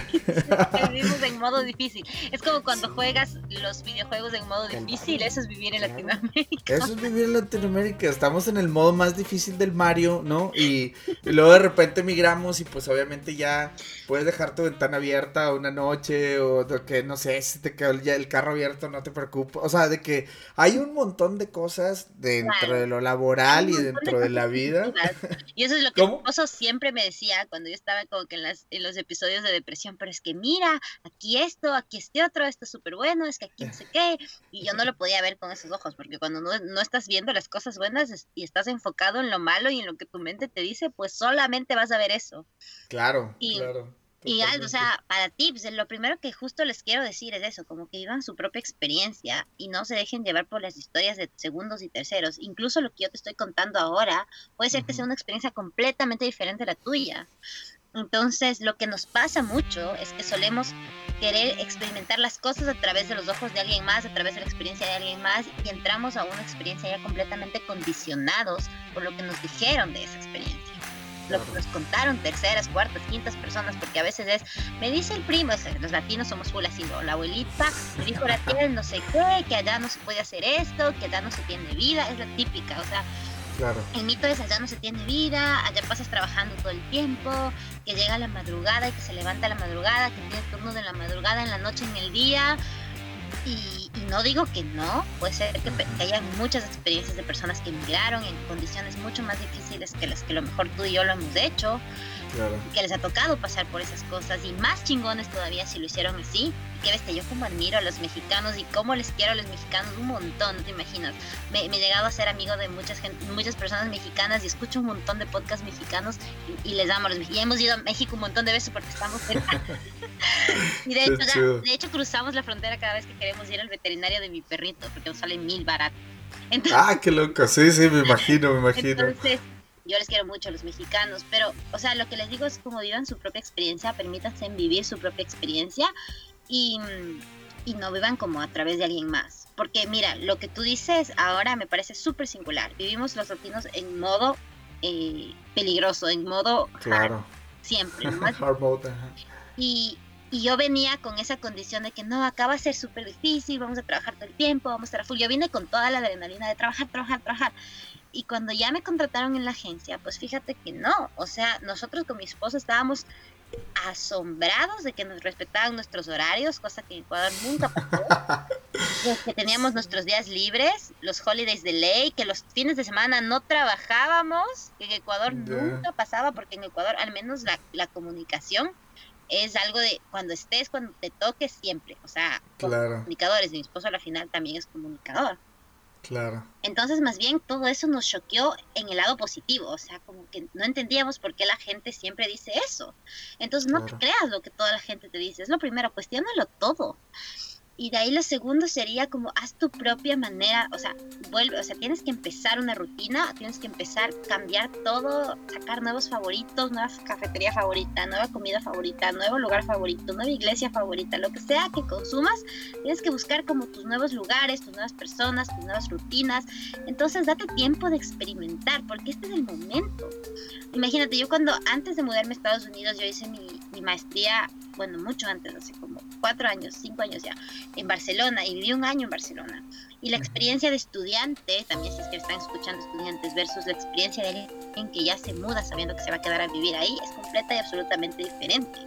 vivimos en modo difícil. Es como cuando juegas los videojuegos en modo difícil, eso es vivir en Latinoamérica. Eso es vivir en Latinoamérica. Estamos en el modo más difícil del Mario, ¿no? Y, luego de repente migramos y pues obviamente ya puedes dejar tu ventana abierta una noche o que no sé, si te quedó ya el carro abierto, no te preocupes. O sea, de que hay un montón montón de cosas dentro de lo laboral y dentro de, la vida. Y eso es lo que mi esposo siempre me decía cuando yo estaba como que en, las, en los episodios de depresión, pero es que mira, aquí esto, aquí este otro, esto es súper bueno, es que aquí no sé qué, y yo no lo podía ver con esos ojos, porque cuando no, no estás viendo las cosas buenas y estás enfocado en lo malo y en lo que tu mente te dice, pues solamente vas a ver eso. Claro, claro. Y algo, o sea, para tips, lo primero que justo les quiero decir es eso, como que vivan su propia experiencia y no se dejen llevar por las historias de segundos y terceros. Incluso lo que yo te estoy contando ahora puede ser que sea una experiencia completamente diferente a la tuya. Entonces, lo que nos pasa mucho es que solemos querer experimentar las cosas a través de los ojos de alguien más, a través de la experiencia de alguien más, y entramos a una experiencia ya completamente condicionados por lo que nos dijeron de esa experiencia lo que nos contaron terceras, cuartas, quintas personas, porque a veces es, me dice el primo, los latinos somos full así, la abuelita me dijo la tía no sé qué, que allá no se puede hacer esto, que allá no se tiene vida, es la típica, o sea, Claro. El mito es allá no se tiene vida, allá pasas trabajando todo el tiempo, que llega a la madrugada y que se levanta a la madrugada, que tiene turnos de la madrugada, en la noche, en el día. Y, no digo que no, puede ser que, haya muchas experiencias de personas que emigraron en condiciones mucho más difíciles que las que a lo mejor tú y yo lo hemos hecho, que les ha tocado pasar por esas cosas y más chingones todavía si lo hicieron así. Y que ves que yo como admiro a los mexicanos y cómo les quiero a los mexicanos un montón, no te imaginas. Me, he llegado a ser amigo de muchas gente, muchas personas mexicanas y escucho un montón de podcasts mexicanos y, les amo a los mexicanos. Y hemos ido a México un montón de veces porque estamos cerca. y de hecho, de hecho cruzamos la frontera cada vez que queremos ir al veterinario de mi perrito porque nos sale mil barato. ah, qué loco, sí, sí, me imagino, me imagino. Entonces, yo les quiero mucho a los mexicanos, pero, o sea, lo que les digo es como vivan su propia experiencia, permítanse vivir su propia experiencia y, y no vivan como a través de alguien más. Porque mira, lo que tú dices ahora me parece súper singular. Vivimos los latinos en modo eh, peligroso, en modo claro. siempre. hard mode, y, y yo venía con esa condición de que no, acá va a ser súper difícil, vamos a trabajar todo el tiempo, vamos a estar full. Yo vine con toda la adrenalina de trabajar, trabajar, trabajar. Y cuando ya me contrataron en la agencia, pues fíjate que no. O sea, nosotros con mi esposo estábamos asombrados de que nos respetaban nuestros horarios, cosa que en Ecuador nunca pasó. que teníamos nuestros días libres, los holidays de ley, que los fines de semana no trabajábamos, que en Ecuador nunca pasaba, porque en Ecuador al menos la, la, comunicación es algo de cuando estés, cuando te toques siempre. O sea, comunicadores, mi esposo al final también es comunicador. Claro. Entonces, más bien, todo eso nos choqueó en el lado positivo, o sea, como que no entendíamos por qué la gente siempre dice eso. Entonces, no te creas lo que toda la gente te dice, es lo primero, cuestiónalo todo. Y de ahí lo segundo sería como haz tu propia manera, o sea, vuelve, o sea, tienes que empezar una rutina, tienes que empezar cambiar todo, sacar nuevos favoritos, nueva cafetería favorita, nueva comida favorita, nuevo lugar favorito, nueva iglesia favorita, lo que sea que consumas, tienes que buscar como tus nuevos lugares, tus nuevas personas, tus nuevas rutinas. Entonces, date tiempo de experimentar, porque este es el momento. Imagínate, yo cuando antes de mudarme a Estados Unidos, yo hice mi, mi maestría, bueno, mucho antes, hace como cuatro años, cinco años ya en Barcelona y viví un año en Barcelona. Y la experiencia de estudiante, también si es que están escuchando estudiantes versus la experiencia de alguien que ya se muda sabiendo que se va a quedar a vivir ahí, es completa y absolutamente diferente.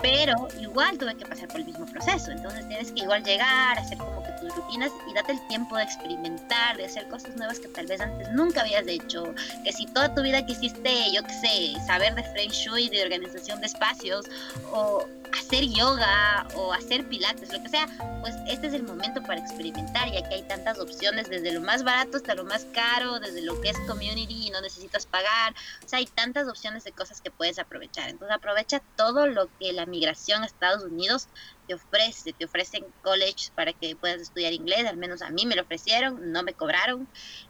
Pero igual tuve que pasar por el mismo proceso, entonces tienes que igual llegar, hacer como que tus rutinas y date el tiempo de experimentar, de hacer cosas nuevas que tal vez antes nunca habías hecho, que si toda tu vida quisiste, yo qué sé, saber de Feng Shui, de organización de espacios, o hacer yoga o hacer pilates, lo que sea, pues este es el momento para experimentar, ya que hay tantas opciones, desde lo más barato hasta lo más caro, desde lo que es community y no necesitas pagar, o sea, hay tantas opciones de cosas que puedes aprovechar. Entonces aprovecha todo lo que la migración a Estados Unidos te ofrece, te ofrecen colleges para que puedas estudiar inglés, al menos a mí me lo ofrecieron, no me cobraron.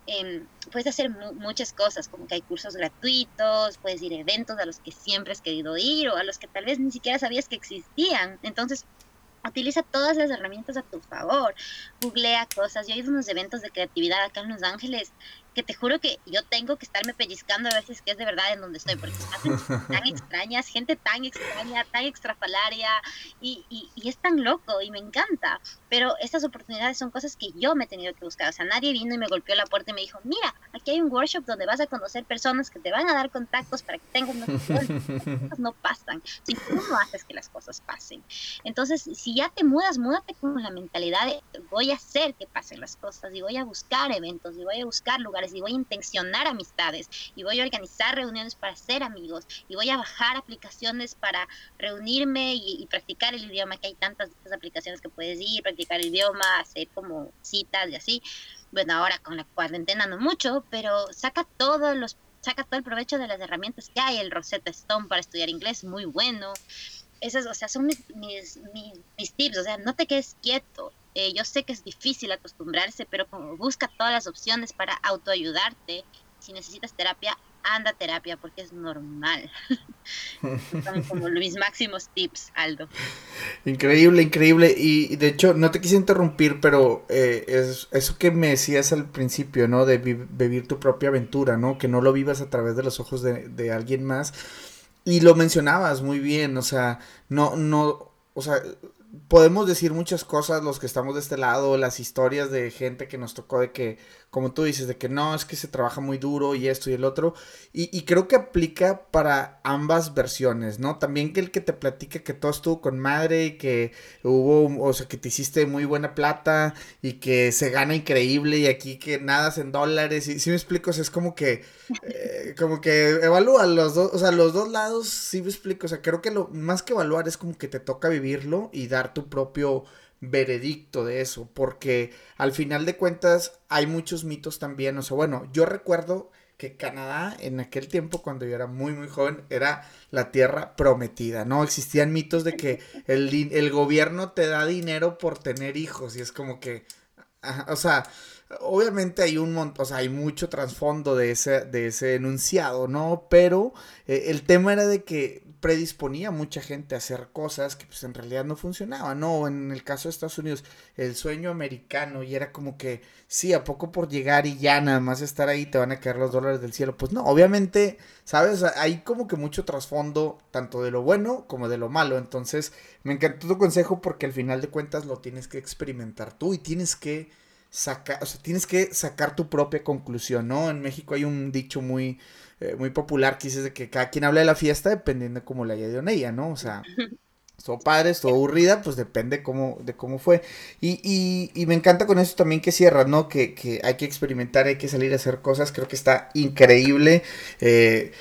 Em, puedes hacer muchas cosas, como que hay cursos gratuitos, puedes ir a eventos a los que siempre has querido ir o a los que tal vez ni siquiera sabías que existían. Entonces, utiliza todas las herramientas a tu favor. Googlea cosas. Yo he ido a unos eventos de creatividad acá en Los Ángeles que te juro que yo tengo que estarme pellizcando a veces que es de verdad en donde estoy, porque son tan extrañas, gente tan extraña, tan extrafalaria, y, y, y, es tan loco y me encanta. Pero estas oportunidades son cosas que yo me he tenido que buscar. O sea, nadie vino y me golpeó la puerta y me dijo, mira, aquí hay un workshop donde vas a conocer personas que te van a dar contactos para que tengas más cosas no pasan. Si tú no haces que las cosas pasen. Entonces, si ya te mudas, múdate con la mentalidad de voy a hacer que pasen las cosas y voy a buscar eventos y voy a buscar lugares y voy a intencionar amistades y voy a organizar reuniones para ser amigos y voy a bajar aplicaciones para reunirme y, practicar el idioma, que hay tantas aplicaciones que puedes ir, practicar el idioma, hacer como citas y así. Bueno, ahora con la cuarentena no mucho, pero saca todos los saca todo el provecho de las herramientas que hay, el Rosetta Stone para estudiar inglés, muy bueno. Esas, o sea, son mis, mis, mis tips, o sea, no te quedes quieto, eh, yo sé que es difícil acostumbrarse, pero como busca todas las opciones para autoayudarte. Si necesitas terapia, anda a terapia porque es normal. Son como mis máximos tips, Aldo. Increíble, increíble. Y, de hecho, no te quise interrumpir, pero eh, es eso que me decías al principio, ¿no? De vivir tu propia aventura, ¿no? Que no lo vivas a través de los ojos de, de alguien más. Y lo mencionabas muy bien, o sea, no, no, o sea, podemos decir muchas cosas los que estamos de este lado, las historias de gente que nos tocó de que, como tú dices, de que no, es que se trabaja muy duro y esto y el otro. Y, creo que aplica para ambas versiones, ¿no? También que el que te platica que todo estuvo con madre y que hubo, o sea, que te hiciste muy buena plata y que se gana increíble y aquí que nadas en dólares. Y si me explico, es como que, eh, como que evalúa los dos, o sea, los dos lados, sí me explico. O sea, creo que lo más que evaluar es como que te toca vivirlo y dar tu propio veredicto de eso, porque al final de cuentas hay muchos mitos también, o sea, bueno, yo recuerdo que Canadá en aquel tiempo cuando yo era muy muy joven era la tierra prometida, ¿no? Existían mitos de que el, el gobierno te da dinero por tener hijos y es como que, o sea, obviamente hay un montón, o sea, hay mucho trasfondo de ese, de ese enunciado, ¿no? Pero eh, el tema era de que predisponía mucha gente a hacer cosas que pues en realidad no funcionaban, ¿no? En el caso de Estados Unidos, el sueño americano y era como que, sí, a poco por llegar y ya nada más estar ahí te van a caer los dólares del cielo. Pues no, obviamente, ¿sabes? Hay como que mucho trasfondo, tanto de lo bueno como de lo malo. Entonces, me encantó tu consejo porque al final de cuentas lo tienes que experimentar tú y tienes que sacar, o sea, tienes que sacar tu propia conclusión, ¿no? En México hay un dicho muy eh, muy popular que dice que cada quien habla de la fiesta dependiendo de cómo la haya ido en ella, ¿no? O sea, estuvo padre, estuvo aburrida, pues depende cómo, de cómo fue. Y, y, y me encanta con eso también que cierras, ¿no? Que, que, hay que experimentar, hay que salir a hacer cosas, creo que está increíble. Eh,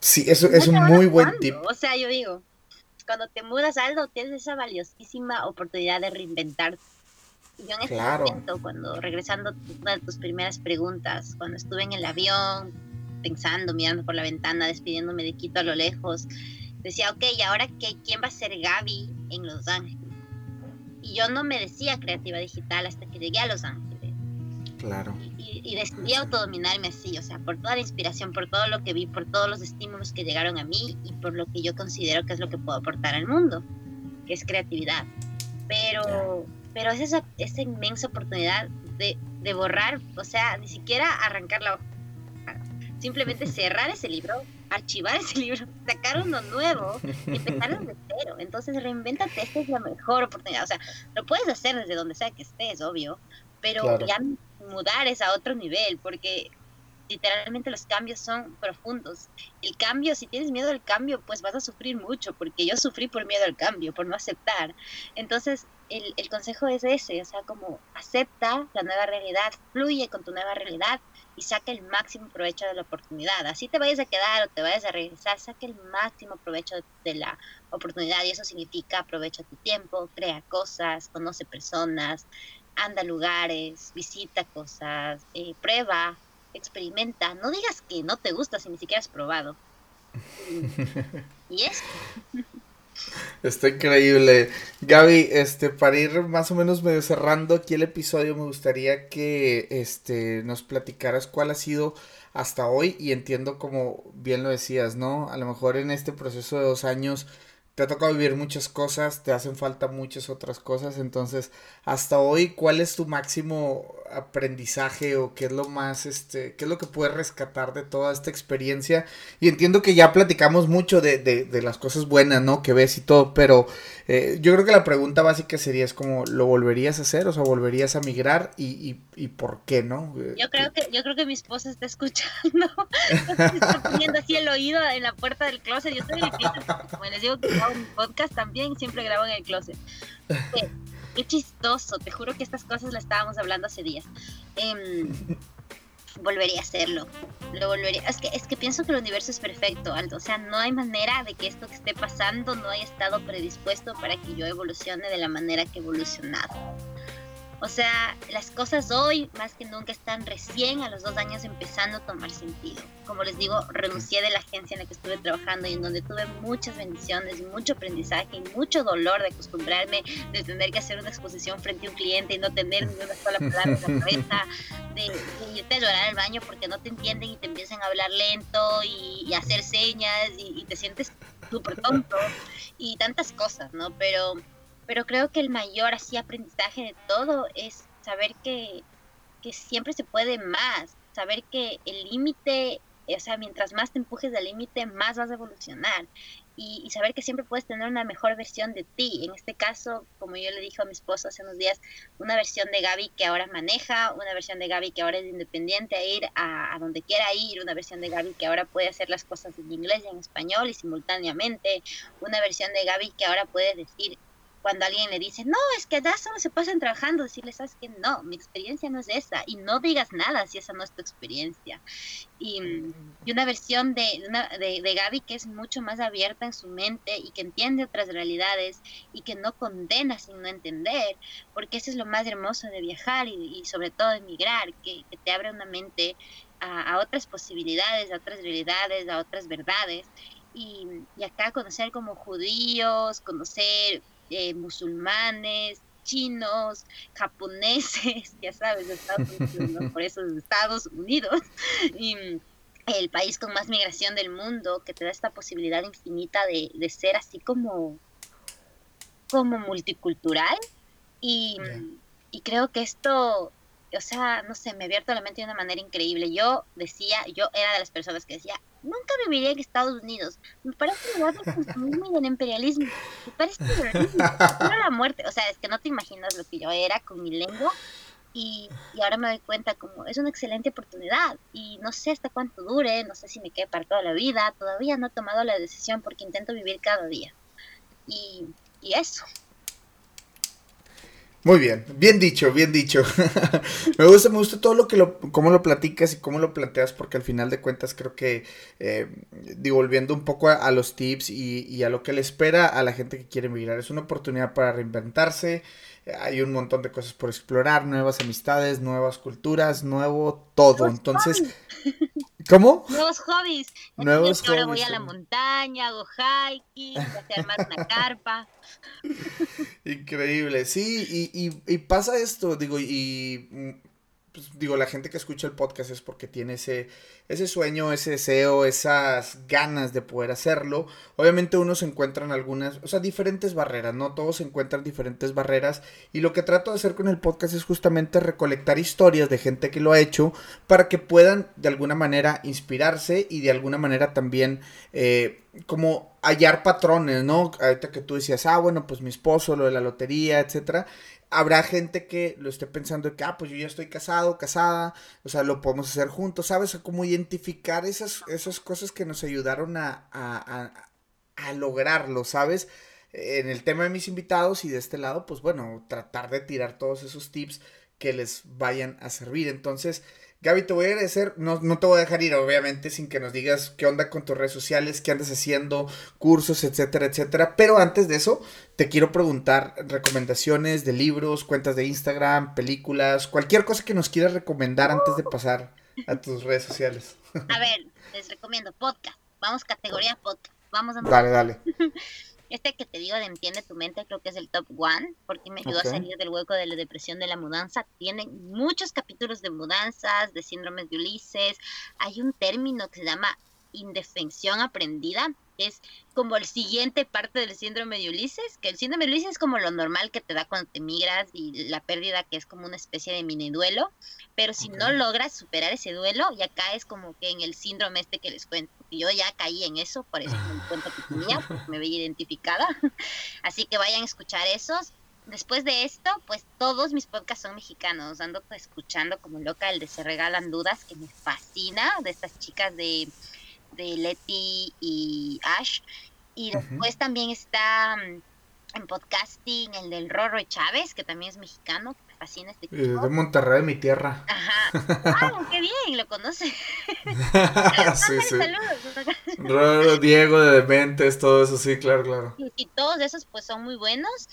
sí, eso es un muy buen tip. O sea, yo digo, cuando te mudas a algo, tienes esa valiosísima oportunidad de reinventar Yo en ese momento, cuando regresando una de tus primeras preguntas, cuando estuve en el avión, pensando, mirando por la ventana, despidiéndome de Quito a lo lejos, decía, ok, ¿y ahora qué? ¿Quién va a ser Gaby en Los Ángeles? Y yo no me decía creativa digital hasta que llegué a Los Ángeles. Claro. Y, y decidí autodominarme así, o sea, por toda la inspiración, por todo lo que vi, por todos los estímulos que llegaron a mí y por lo que yo considero que es lo que puedo aportar al mundo, que es creatividad. Pero, pero es esa, esa inmensa oportunidad de, de borrar, o sea, ni siquiera arrancar la hoja simplemente cerrar ese libro, archivar ese libro, sacar uno nuevo y empezar desde cero. Entonces, reinvéntate, esta es la mejor oportunidad. O sea, lo puedes hacer desde donde sea que estés, obvio, pero ya mudar es a otro nivel, porque literalmente los cambios son profundos. El cambio, si tienes miedo al cambio, pues vas a sufrir mucho, porque yo sufrí por miedo al cambio, por no aceptar. Entonces, el, el consejo es ese, o sea, como acepta la nueva realidad, fluye con tu nueva realidad, y saca el máximo provecho de la oportunidad. Así te vayas a quedar o te vayas a regresar, saca el máximo provecho de la oportunidad y eso significa aprovecha tu tiempo, crea cosas, conoce personas, anda a lugares, visita cosas, eh, prueba, experimenta. No digas que no te gusta si ni siquiera has probado. Y, y eso. Está increíble. Gaby, este, para ir más o menos medio cerrando aquí el episodio, me gustaría que este, nos platicaras cuál ha sido hasta hoy, y entiendo como bien lo decías, ¿no? A lo mejor en este proceso de dos años te ha tocado vivir muchas cosas, te hacen falta muchas otras cosas, entonces, hasta hoy, ¿cuál es tu máximo aprendizaje o qué es lo más, este, qué es lo que puedes rescatar de toda esta experiencia? Y entiendo que ya platicamos mucho de, de, de las cosas buenas, ¿no? Que ves y todo, pero eh, yo creo que la pregunta básica sería, es como, ¿lo volverías a hacer? O sea, ¿volverías a migrar? ¿Y, y, y por qué, no? Yo creo que, yo creo que mi esposa está escuchando, está poniendo así el oído en la puerta del closet, yo estoy en el closet, como les digo que mi podcast también, siempre grabo en el closet. Qué chistoso, te juro que estas cosas las estábamos hablando hace días. Eh, volvería a hacerlo. Lo volvería. Es que, es que pienso que el universo es perfecto, Aldo. O sea, no hay manera de que esto que esté pasando no haya estado predispuesto para que yo evolucione de la manera que he evolucionado. O sea, las cosas hoy más que nunca están recién a los dos años empezando a tomar sentido. Como les digo, renuncié de la agencia en la que estuve trabajando y en donde tuve muchas bendiciones mucho aprendizaje y mucho dolor de acostumbrarme, de tener que hacer una exposición frente a un cliente y no tener ni una sola palabra en la cabeza, de, de, irte a llorar al baño porque no te entienden y te empiezan a hablar lento y, y hacer señas y, y te sientes súper tonto y tantas cosas, ¿no? Pero pero creo que el mayor así aprendizaje de todo es saber que, que siempre se puede más, saber que el límite, o sea, mientras más te empujes del límite, más vas a evolucionar. Y, saber que siempre puedes tener una mejor versión de ti. En este caso, como yo le dije a mi esposo hace unos días, una versión de Gaby que ahora maneja, una versión de Gaby que ahora es independiente a ir a donde quiera ir, una versión de Gaby que ahora puede hacer las cosas en inglés y en español y simultáneamente, una versión de Gaby que ahora puede decir, cuando alguien le dice, no, es que allá solo se pasan trabajando, decirle, sabes que no, mi experiencia no es esa, y no digas nada si esa no es tu experiencia. Y, y una versión de, una, de, de, Gaby que es mucho más abierta en su mente y que entiende otras realidades y que no condena sin no entender, porque eso es lo más hermoso de viajar y, y sobre todo de migrar, que, que, te abre una mente a, a otras posibilidades, a otras realidades, a otras verdades. Y, y, acá conocer como judíos, conocer eh, musulmanes, chinos, japoneses, ya sabes, Estados Unidos, ¿no? por eso Estados Unidos, y el país con más migración del mundo, que te da esta posibilidad infinita de, de ser así como, como multicultural, y, yeah. y creo que esto o sea, no sé, me abierto la mente de una manera increíble. Yo decía, yo era de las personas que decía, nunca viviría en Estados Unidos. Me parece el lugar del consumismo imperialismo. Me parece terrorismo. la muerte. O sea, es que no te imaginas lo que yo era con mi lengua. Y, y, ahora me doy cuenta como es una excelente oportunidad y no sé hasta cuánto dure, no sé si me quede para toda la vida, todavía no he tomado la decisión porque intento vivir cada día. Y, y eso. Muy bien, bien dicho, bien dicho. me gusta, me gusta todo lo que lo, cómo lo platicas y cómo lo planteas, porque al final de cuentas creo que, eh, digo, volviendo un poco a, los tips y, y, a lo que le espera a la gente que quiere emigrar, es una oportunidad para reinventarse, hay un montón de cosas por explorar, nuevas amistades, nuevas culturas, nuevo todo. Entonces, ¿cómo? Nuevos hobbies. Nuevos hobbies. Ahora voy a la montaña, hago hiking, voy a armar una carpa. Increíble, sí, y, y, y pasa esto, digo, y pues, digo, la gente que escucha el podcast es porque tiene ese, ese sueño, ese deseo, esas ganas de poder hacerlo. Obviamente uno se encuentra en algunas, o sea, diferentes barreras, ¿no? Todos encuentran diferentes barreras. Y lo que trato de hacer con el podcast es justamente recolectar historias de gente que lo ha hecho para que puedan de alguna manera inspirarse y de alguna manera también eh, como hallar patrones, ¿no? Ahorita que tú decías, ah, bueno, pues mi esposo, lo de la lotería, etcétera habrá gente que lo esté pensando que, ah, pues yo ya estoy casado, casada, o sea, lo podemos hacer juntos, ¿sabes? Cómo identificar esas, esas cosas que nos ayudaron a, a, a, lograrlo, ¿sabes? En el tema de mis invitados y de este lado, pues bueno, tratar de tirar todos esos tips que les vayan a servir. Entonces, Gaby, te voy a agradecer. No, no, te voy a dejar ir, obviamente, sin que nos digas qué onda con tus redes sociales, qué andas haciendo, cursos, etcétera, etcétera. Pero antes de eso, te quiero preguntar recomendaciones de libros, cuentas de Instagram, películas, cualquier cosa que nos quieras recomendar antes de pasar a tus redes sociales. A ver, les recomiendo podcast. Vamos, categoría podcast. Vamos a. Dale, dale. Este que te digo de Entiende tu mente creo que es el top one porque me ayudó a salir del hueco de la depresión de la mudanza. Tiene muchos capítulos de mudanzas, de síndromes de Ulises. Hay un término que se llama indefensión aprendida, es como el siguiente parte del síndrome de Ulises, que el síndrome de Ulises es como lo normal que te da cuando te migras y la pérdida que es como una especie de mini duelo, pero si no logras superar ese duelo, ya caes como que en el síndrome este que les cuento. Yo ya caí en eso, por eso me cuento que tenía, porque me veía identificada. Así que vayan a escuchar esos. Después de esto, pues todos mis podcasts son mexicanos. Ando escuchando como loca el de Se Regalan Dudas, que me fascina, de estas chicas de de Leti y Ash. Y después también está mm, en podcasting el del Rorro Chávez, que también es mexicano, que me fascina este eh, de Monterrey, mi tierra. Ajá. Ah, qué bien, lo conoce. sí, sí. Saludos. Diego de Dementes, todo eso, sí, claro, claro. y todos esos pues son muy bueos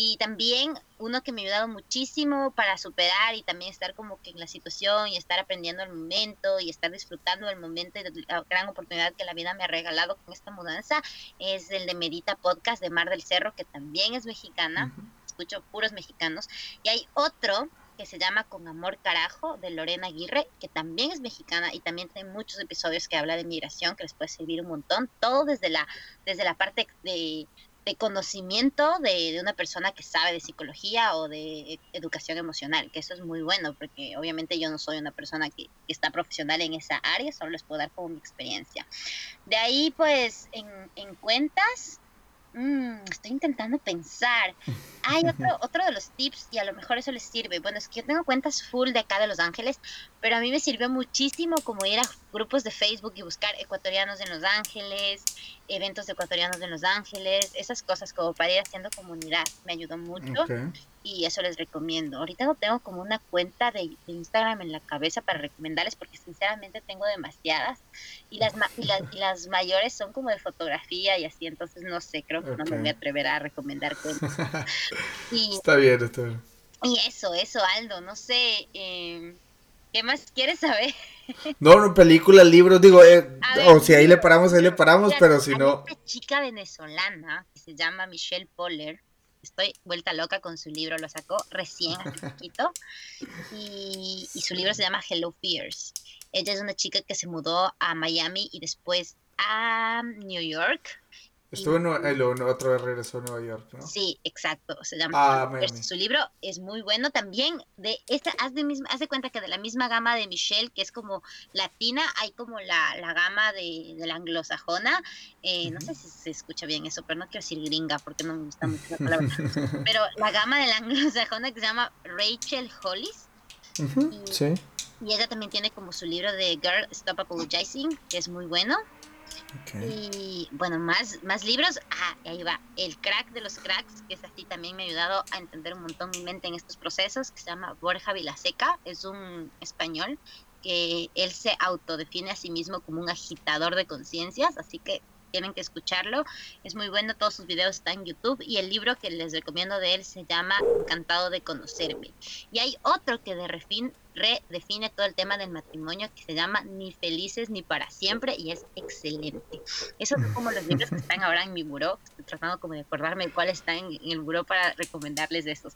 y también uno que me ha ayudado muchísimo para superar y también estar como que en la situación y estar aprendiendo el momento y estar disfrutando el momento y la gran oportunidad que la vida me ha regalado con esta mudanza es el de Medita Podcast de Mar del Cerro, que también es mexicana, escucho puros mexicanos, y hay otro que se llama Con Amor Carajo de Lorena Aguirre, que también es mexicana y también tiene muchos episodios que habla de migración, que les puede servir un montón, todo desde la, desde la parte de de conocimiento de, una persona que sabe de psicología o de educación emocional, que eso es muy bueno, porque obviamente yo no soy una persona que, está profesional en esa área, solo les puedo dar como mi experiencia. De ahí, pues, en cuentas, Mm, estoy intentando pensar. Hay otro, otro de los tips y a lo mejor eso les sirve. Bueno, es que yo tengo cuentas full de acá de Los Ángeles, pero a mí me sirvió muchísimo como ir a grupos de Facebook y buscar ecuatorianos en Los Ángeles, eventos de ecuatorianos en Los Ángeles, esas cosas como para ir haciendo comunidad. Me ayudó mucho y eso les recomiendo. Ahorita no tengo como una cuenta de, Instagram en la cabeza para recomendarles porque sinceramente tengo demasiadas y las, y las, mayores son como de fotografía y así, entonces no sé, creo que no me voy a atrever a recomendar cuentas. está bien, está bien. Y eso, eso, Aldo, no sé, em, ¿qué más quieres saber? No, no, película, libros, digo, eh, o si ahí le paramos, ahí le paramos, pero si no... Una chica venezolana que se llama Michelle Poller, estoy vuelta loca con su libro, lo sacó recién hace poquito. Y, y, su libro se llama Hello Fears. Ella es una chica que se mudó a Miami y después a New York Estuvo en el otro regresó a Nueva York, ¿no? Sí, exacto. Se llama. Ah, su libro es muy bueno también. De esta, haz de, misma, haz de cuenta que de la misma gama de Michelle, que es como latina, hay como la, la gama de, de la anglosajona. Eh, no sé si se escucha bien eso, pero no quiero decir gringa porque no me gusta mucho la palabra. pero la gama de la anglosajona que se llama Rachel Hollis. sí. Y ella también tiene como su libro de Girl Stop Apologizing, que es muy bueno. Y bueno, más, más libros. Ah, ahí va. El crack de los cracks, que es así, también me ha ayudado a entender un montón mi mente en estos procesos, que se llama Borja Vilaseca. Es un español que él se autodefine a sí mismo como un agitador de conciencias, así que tienen que escucharlo. Es muy bueno, todos sus videos están en YouTube y el libro que les recomiendo de él se llama Encantado de conocerme. Y hay otro que de refin redefine todo el tema del matrimonio que se llama Ni felices ni para siempre y es excelente. Esos son como los libros que están ahora en mi buró. Estoy tratando como de acordarme cuál está en, el buró para recomendarles de esos.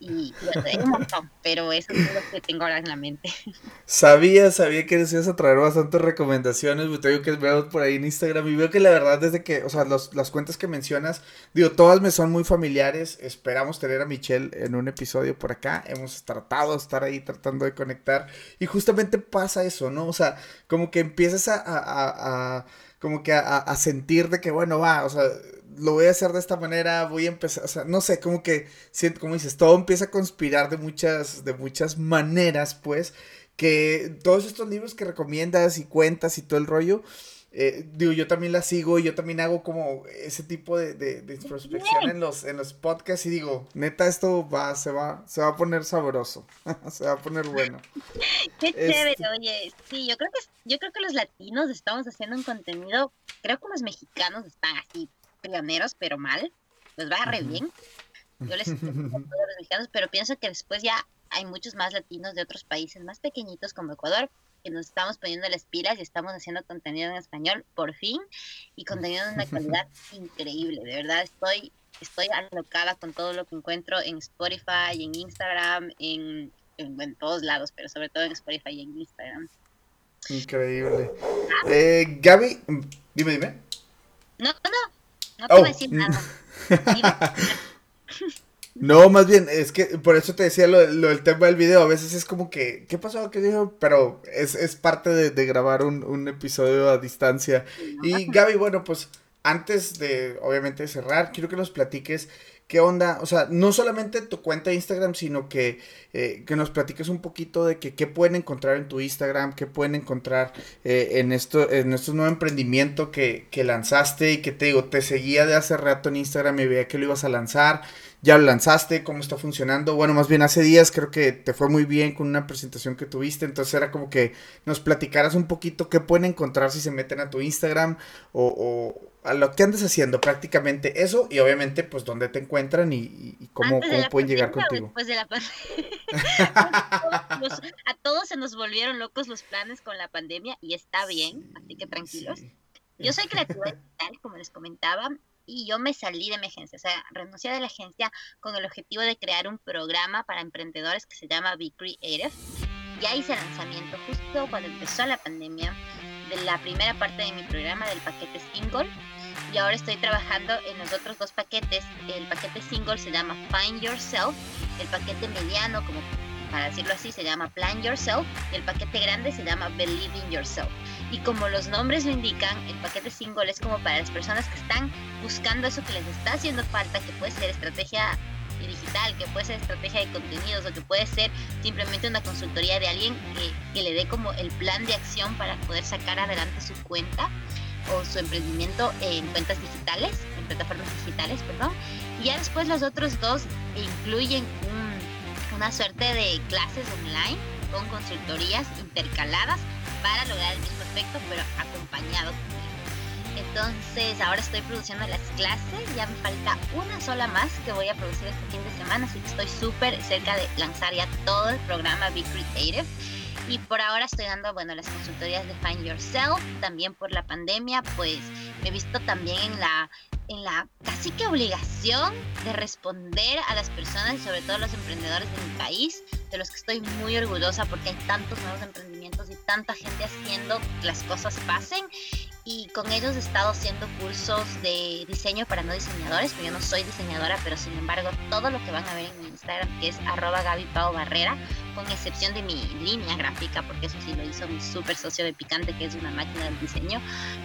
Y hay un montón, pero esos son los que tengo ahora en la mente. Sabía, sabía que decías a traer bastantes recomendaciones. Te digo que veo por ahí en Instagram y veo que la verdad desde que, o sea, los, las cuentas que mencionas, digo, todas me son muy familiares. Esperamos tener a Michelle en un episodio por acá. Hemos tratado de estar ahí tratando de conectar. Y justamente pasa eso, ¿no? O sea, como que empiezas a, a, a como que a, a, sentir de que, bueno, va, o sea, lo voy a hacer de esta manera, voy a empezar, o sea, no sé, como que, como dices, todo empieza a conspirar de muchas, de muchas maneras, pues, que todos estos libros que recomiendas y cuentas y todo el rollo, eh, digo, yo también la sigo y yo también hago como ese tipo de, de, de introspección en los, en los podcasts y digo, neta, esto va, se va, se va a poner sabroso, se va a poner bueno. Qué chévere, este oye, sí, yo creo que yo creo que los latinos estamos haciendo un contenido, creo que los mexicanos están así pioneros, pero mal, los va re bien. Yo les a los mexicanos, pero pienso que después ya hay muchos más latinos de otros países más pequeñitos como Ecuador que nos estamos poniendo las pilas y estamos haciendo contenido en español por fin y contenido de una calidad increíble. De verdad estoy estoy alocada con todo lo que encuentro en Spotify, en Instagram, en, en, todos lados, pero sobre todo en Spotify y en Instagram. Increíble. Eh, Gaby, dime, dime. No, no, no te voy a decir oh. nada. No, más bien, es que por eso te decía lo, del tema del video. A veces es como que, ¿qué pasó? ¿Qué dijo? Pero es, es parte de, grabar un, un, episodio a distancia. Y Gaby, bueno, pues antes de, obviamente, cerrar, quiero que nos platiques qué onda, o sea, no solamente tu cuenta de Instagram, sino que, eh, que nos platiques un poquito de que, qué pueden encontrar en tu Instagram, qué pueden encontrar eh, en esto, en este nuevo emprendimiento que, que lanzaste y que te digo, te seguía de hace rato en Instagram y veía que lo ibas a lanzar ya lo lanzaste, cómo está funcionando. Bueno, más bien hace días creo que te fue muy bien con una presentación que tuviste, entonces era como que nos platicaras un poquito qué pueden encontrar si se meten a tu Instagram o, a lo que andes haciendo prácticamente eso y obviamente pues dónde te encuentran y, cómo, pueden llegar contigo. Después de la a todos se nos volvieron locos los planes con la pandemia y está bien, así que tranquilos. Yo soy creativa digital, como les comentaba, y yo me salí de mi agencia, o sea, renuncié de la agencia con el objetivo de crear un programa para emprendedores que se llama Be Creative. Ya hice lanzamiento justo cuando empezó la pandemia de la primera parte de mi programa del paquete single y ahora estoy trabajando en los otros dos paquetes. El paquete single se llama Find Yourself, el paquete mediano, como para decirlo así, se llama Plan Yourself y el paquete grande se llama Believe in Yourself. Y como los nombres lo indican, el paquete single es como para las personas que están buscando eso que les está haciendo falta, que puede ser estrategia digital, que puede ser estrategia de contenidos o que puede ser simplemente una consultoría de alguien que, que le dé como el plan de acción para poder sacar adelante su cuenta o su emprendimiento en cuentas digitales, en plataformas digitales, perdón. Y ya después los otros dos incluyen una suerte de clases online con consultorías intercaladas para lograr el mismo efecto, pero acompañado entonces ahora estoy produciendo las clases, ya me falta una sola más que voy a producir este fin de semana, así que estoy súper cerca de lanzar ya todo el programa Be Creative. Y por ahora estoy dando, bueno, las consultorías de Find Yourself, también por la pandemia, pues me he visto también en la, en la casi que obligación de responder a las personas y sobre todo a los emprendedores de mi país, de los que estoy muy orgullosa porque hay tantos nuevos emprendimientos y tanta gente haciendo que las cosas pasen y con ellos he estado haciendo cursos de diseño para no diseñadores, porque yo no soy diseñadora, pero sin embargo todo lo que van a ver en mi Instagram, que es arroba Gaby Pau Barrera, con excepción de mi línea gráfica, porque eso sí lo hizo mi super socio de Picante, que es una máquina del diseño,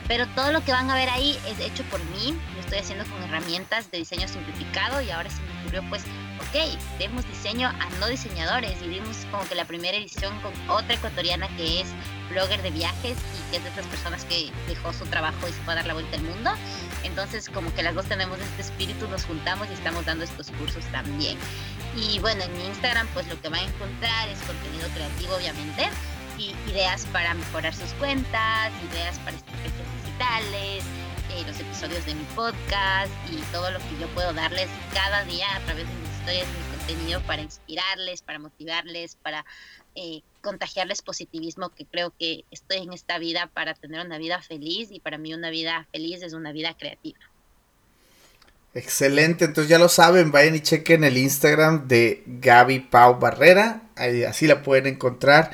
pero todo lo que van a ver ahí es hecho por mí, lo estoy haciendo con herramientas de diseño simplificado y ahora se me ocurrió pues ok, demos diseño a no diseñadores y vimos como que la primera edición con otra ecuatoriana que es blogger de viajes y que es de esas personas que dejó su trabajo y se fue a dar la vuelta al mundo. Entonces como que las dos tenemos este espíritu, nos juntamos y estamos dando estos cursos también. Y bueno, en mi Instagram pues lo que van a encontrar es contenido creativo obviamente y ideas para mejorar sus cuentas, ideas para estrategias digitales, eh, los episodios de mi podcast y todo lo que yo puedo darles cada día a través de mis historias, mi contenido para inspirarles, para motivarles, para eh, contagiarles positivismo, que creo que estoy en esta vida para tener una vida feliz y para mí una vida feliz es una vida creativa. Excelente, entonces ya lo saben, vayan y chequen el Instagram de Gaby Pau Barrera, así la pueden encontrar.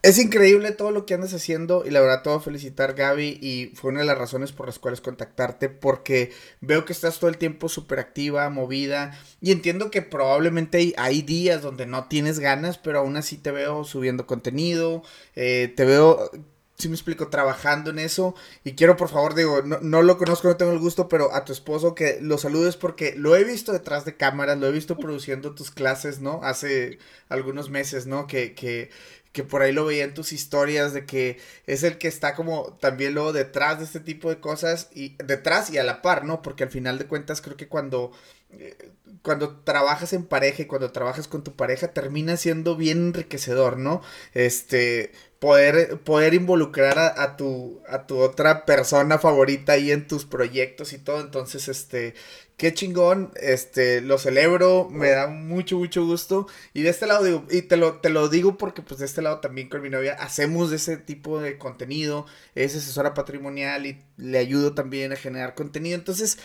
Es increíble todo lo que andas haciendo y la verdad todo felicitar Gaby y fue una de las razones por las cuales contactarte porque veo que estás todo el tiempo súper activa, movida y entiendo que probablemente hay, días donde no tienes ganas pero aún así te veo subiendo contenido, eh, te veo si me explico, trabajando en eso. Y quiero, por favor, digo, no, no, lo conozco, no tengo el gusto, pero a tu esposo que lo saludes porque lo he visto detrás de cámaras, lo he visto produciendo tus clases, ¿no? Hace algunos meses, ¿no? Que, que que por ahí lo veía en tus historias de que es el que está como también luego detrás de este tipo de cosas y detrás y a la par, ¿no? Porque al final de cuentas creo que cuando eh, cuando trabajas en pareja y cuando trabajas con tu pareja termina siendo bien enriquecedor, ¿no? Este poder poder involucrar a, a, tu a tu otra persona favorita ahí en tus proyectos y todo, entonces este qué chingón, este, lo celebro, me da mucho, mucho gusto. Y de este lado digo, y te lo, te lo digo porque pues de este lado también con mi novia hacemos ese tipo de contenido, es asesora patrimonial y le ayudo también a generar contenido. Entonces,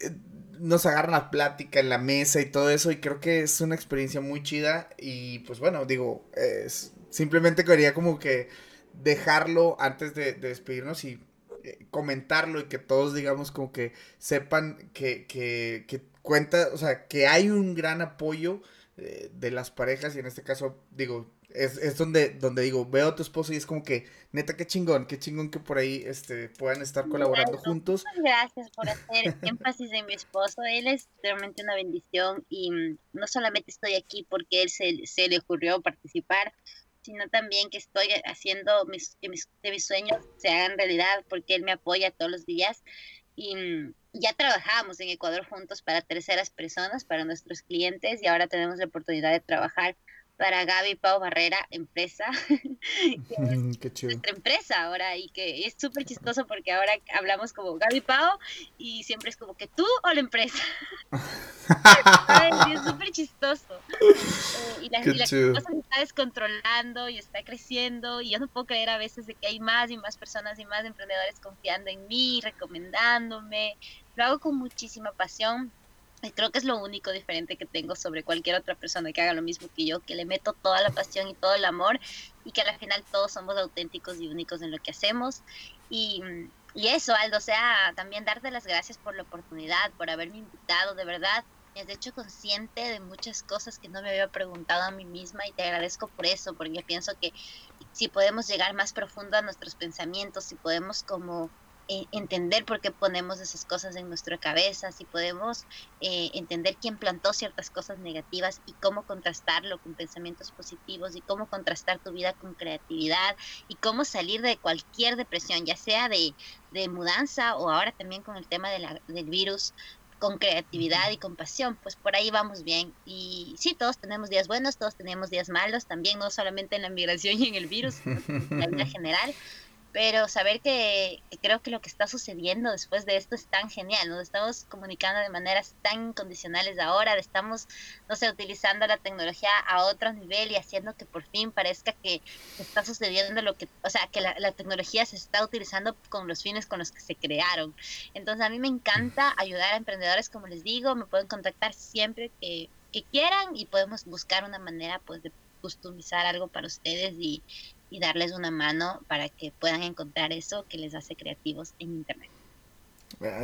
eh, nos agarran la plática en la mesa y todo eso y creo que es una experiencia muy chida y pues bueno, digo, es, simplemente quería como que dejarlo antes de despedirnos y comentarlo y que todos digamos como que sepan que, que, que cuenta, o sea, que hay un gran apoyo eh, de las parejas y en este caso digo, es, es, donde, donde digo, veo a tu esposo y es como que, neta, qué chingón, qué chingón que por ahí este, puedan estar colaborando juntos. Muchas gracias por hacer énfasis en mi esposo, él es realmente una bendición y mm, no solamente estoy aquí porque él se, se le ocurrió participar, sino también que estoy haciendo mis, que mis, mis sueños se hagan realidad porque él me apoya todos los días. Y mm, ya trabajamos en Ecuador juntos para terceras personas, para nuestros clientes, y ahora tenemos la oportunidad de trabajar para Gaby Pau Barrera, empresa. Nuestra empresa ahora y que es súper chistoso porque ahora hablamos como Gaby Pau y siempre es como que tú o la empresa. es súper chistoso. Eh, y la, y la cosa se está descontrolando y está creciendo y yo no puedo creer a veces de que hay más y más personas y más emprendedores confiando en mí, recomendándome. Lo hago con muchísima pasión creo que es lo único diferente que tengo sobre cualquier otra persona que haga lo mismo que yo, que le meto toda la pasión y todo el amor y que al final todos somos auténticos y únicos en lo que hacemos. Y, y eso, Aldo, o sea, también darte las gracias por la oportunidad, por haberme invitado, de verdad. Me has hecho consciente de muchas cosas que no me había preguntado a mí misma y te agradezco por eso, porque pienso que si podemos llegar más profundo a nuestros pensamientos, si podemos como eh, entender por qué ponemos esas cosas en nuestra cabeza, si podemos eh, entender quién plantó ciertas cosas negativas y cómo contrastarlo con pensamientos positivos y cómo contrastar tu vida con creatividad y cómo salir de cualquier depresión, ya sea de, de mudanza o ahora también con el tema de la, del virus, con creatividad y con pasión, pues por ahí vamos bien. Y sí, todos tenemos días buenos, todos tenemos días malos, también no solamente en la migración y en el virus, en la vida general, pero saber que, creo que lo que está sucediendo después de esto es tan genial, nos estamos comunicando de maneras tan incondicionales ahora, estamos, no sé, utilizando la tecnología a otro nivel y haciendo que por fin parezca que está sucediendo lo que, o sea, que la, la tecnología se está utilizando con los fines con los que se crearon. Entonces a mí me encanta ayudar a emprendedores, como les digo, me pueden contactar siempre que, que quieran y podemos buscar una manera pues de customizar algo para ustedes y, darles una mano para que puedan encontrar eso que les hace creativos en Internet.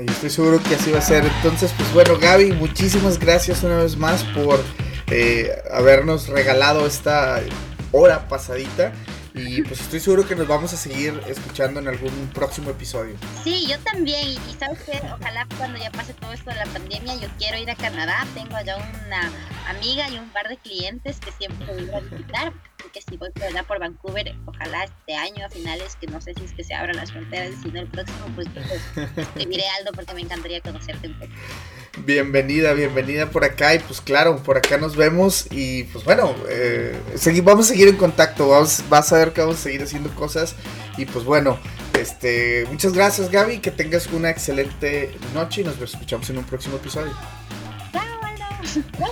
estoy seguro que así va a ser. Entonces, pues bueno, Gaby, muchísimas gracias una vez más por eh, habernos regalado esta hora pasadita. Y pues estoy seguro que nos vamos a seguir escuchando en algún próximo episodio. Sí, yo también. Y, sabes que ojalá cuando ya pase todo esto de la pandemia, yo quiero ir a Canadá. Tengo allá una amiga y un par de clientes que siempre voy a visitar. Que si voy por por Vancouver, ojalá este año a finales, que no sé si es que se abran las fronteras y si no el próximo, pues, pues te diré Aldo porque me encantaría conocerte un poco. Bienvenida, bienvenida por acá y pues claro, por acá nos vemos y pues bueno, eh, vamos a seguir en contacto, vamos, vas a ver que vamos a seguir haciendo cosas y pues bueno, este, muchas gracias Gaby, que tengas una excelente noche y nos escuchamos en un próximo episodio.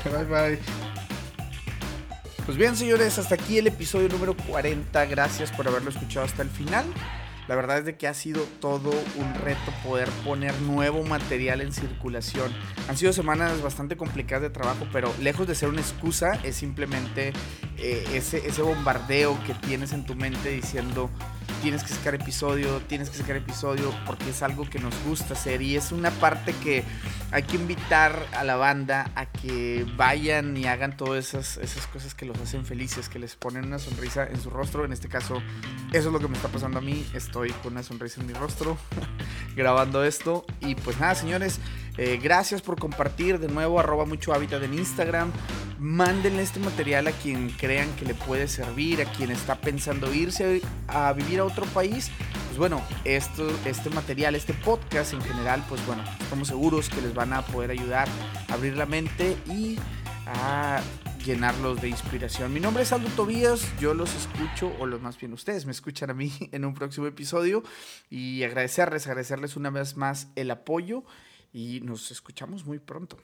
bye bye. Pues bien señores, hasta aquí el episodio número 40, gracias por haberlo escuchado hasta el final. La verdad es de que ha sido todo un reto poder poner nuevo material en circulación. Han sido semanas bastante complicadas de trabajo, pero lejos de ser una excusa, es simplemente eh, ese, ese bombardeo que tienes en tu mente diciendo tienes que sacar episodio, tienes que sacar episodio, porque es algo que nos gusta hacer y es una parte que hay que invitar a la banda a que vayan y hagan todas esas, esas cosas que los hacen felices, que les ponen una sonrisa en su rostro. En este caso, eso es lo que me está pasando a mí. Estoy con una sonrisa en mi rostro grabando esto. Y pues nada, señores, eh, gracias por compartir de nuevo, arroba mucho hábitat en Instagram. Mándenle este material a quien crean que le puede servir, a quien está pensando irse a, vivir a otro país. Pues bueno, esto, este material, este podcast en general, pues bueno, estamos seguros que les van a poder ayudar a abrir la mente y a llenarlos de inspiración. Mi nombre es Aldo Tobías, yo los escucho, o los más bien ustedes me escuchan a mí en un próximo episodio y agradecerles, agradecerles una vez más el apoyo y nos escuchamos muy pronto.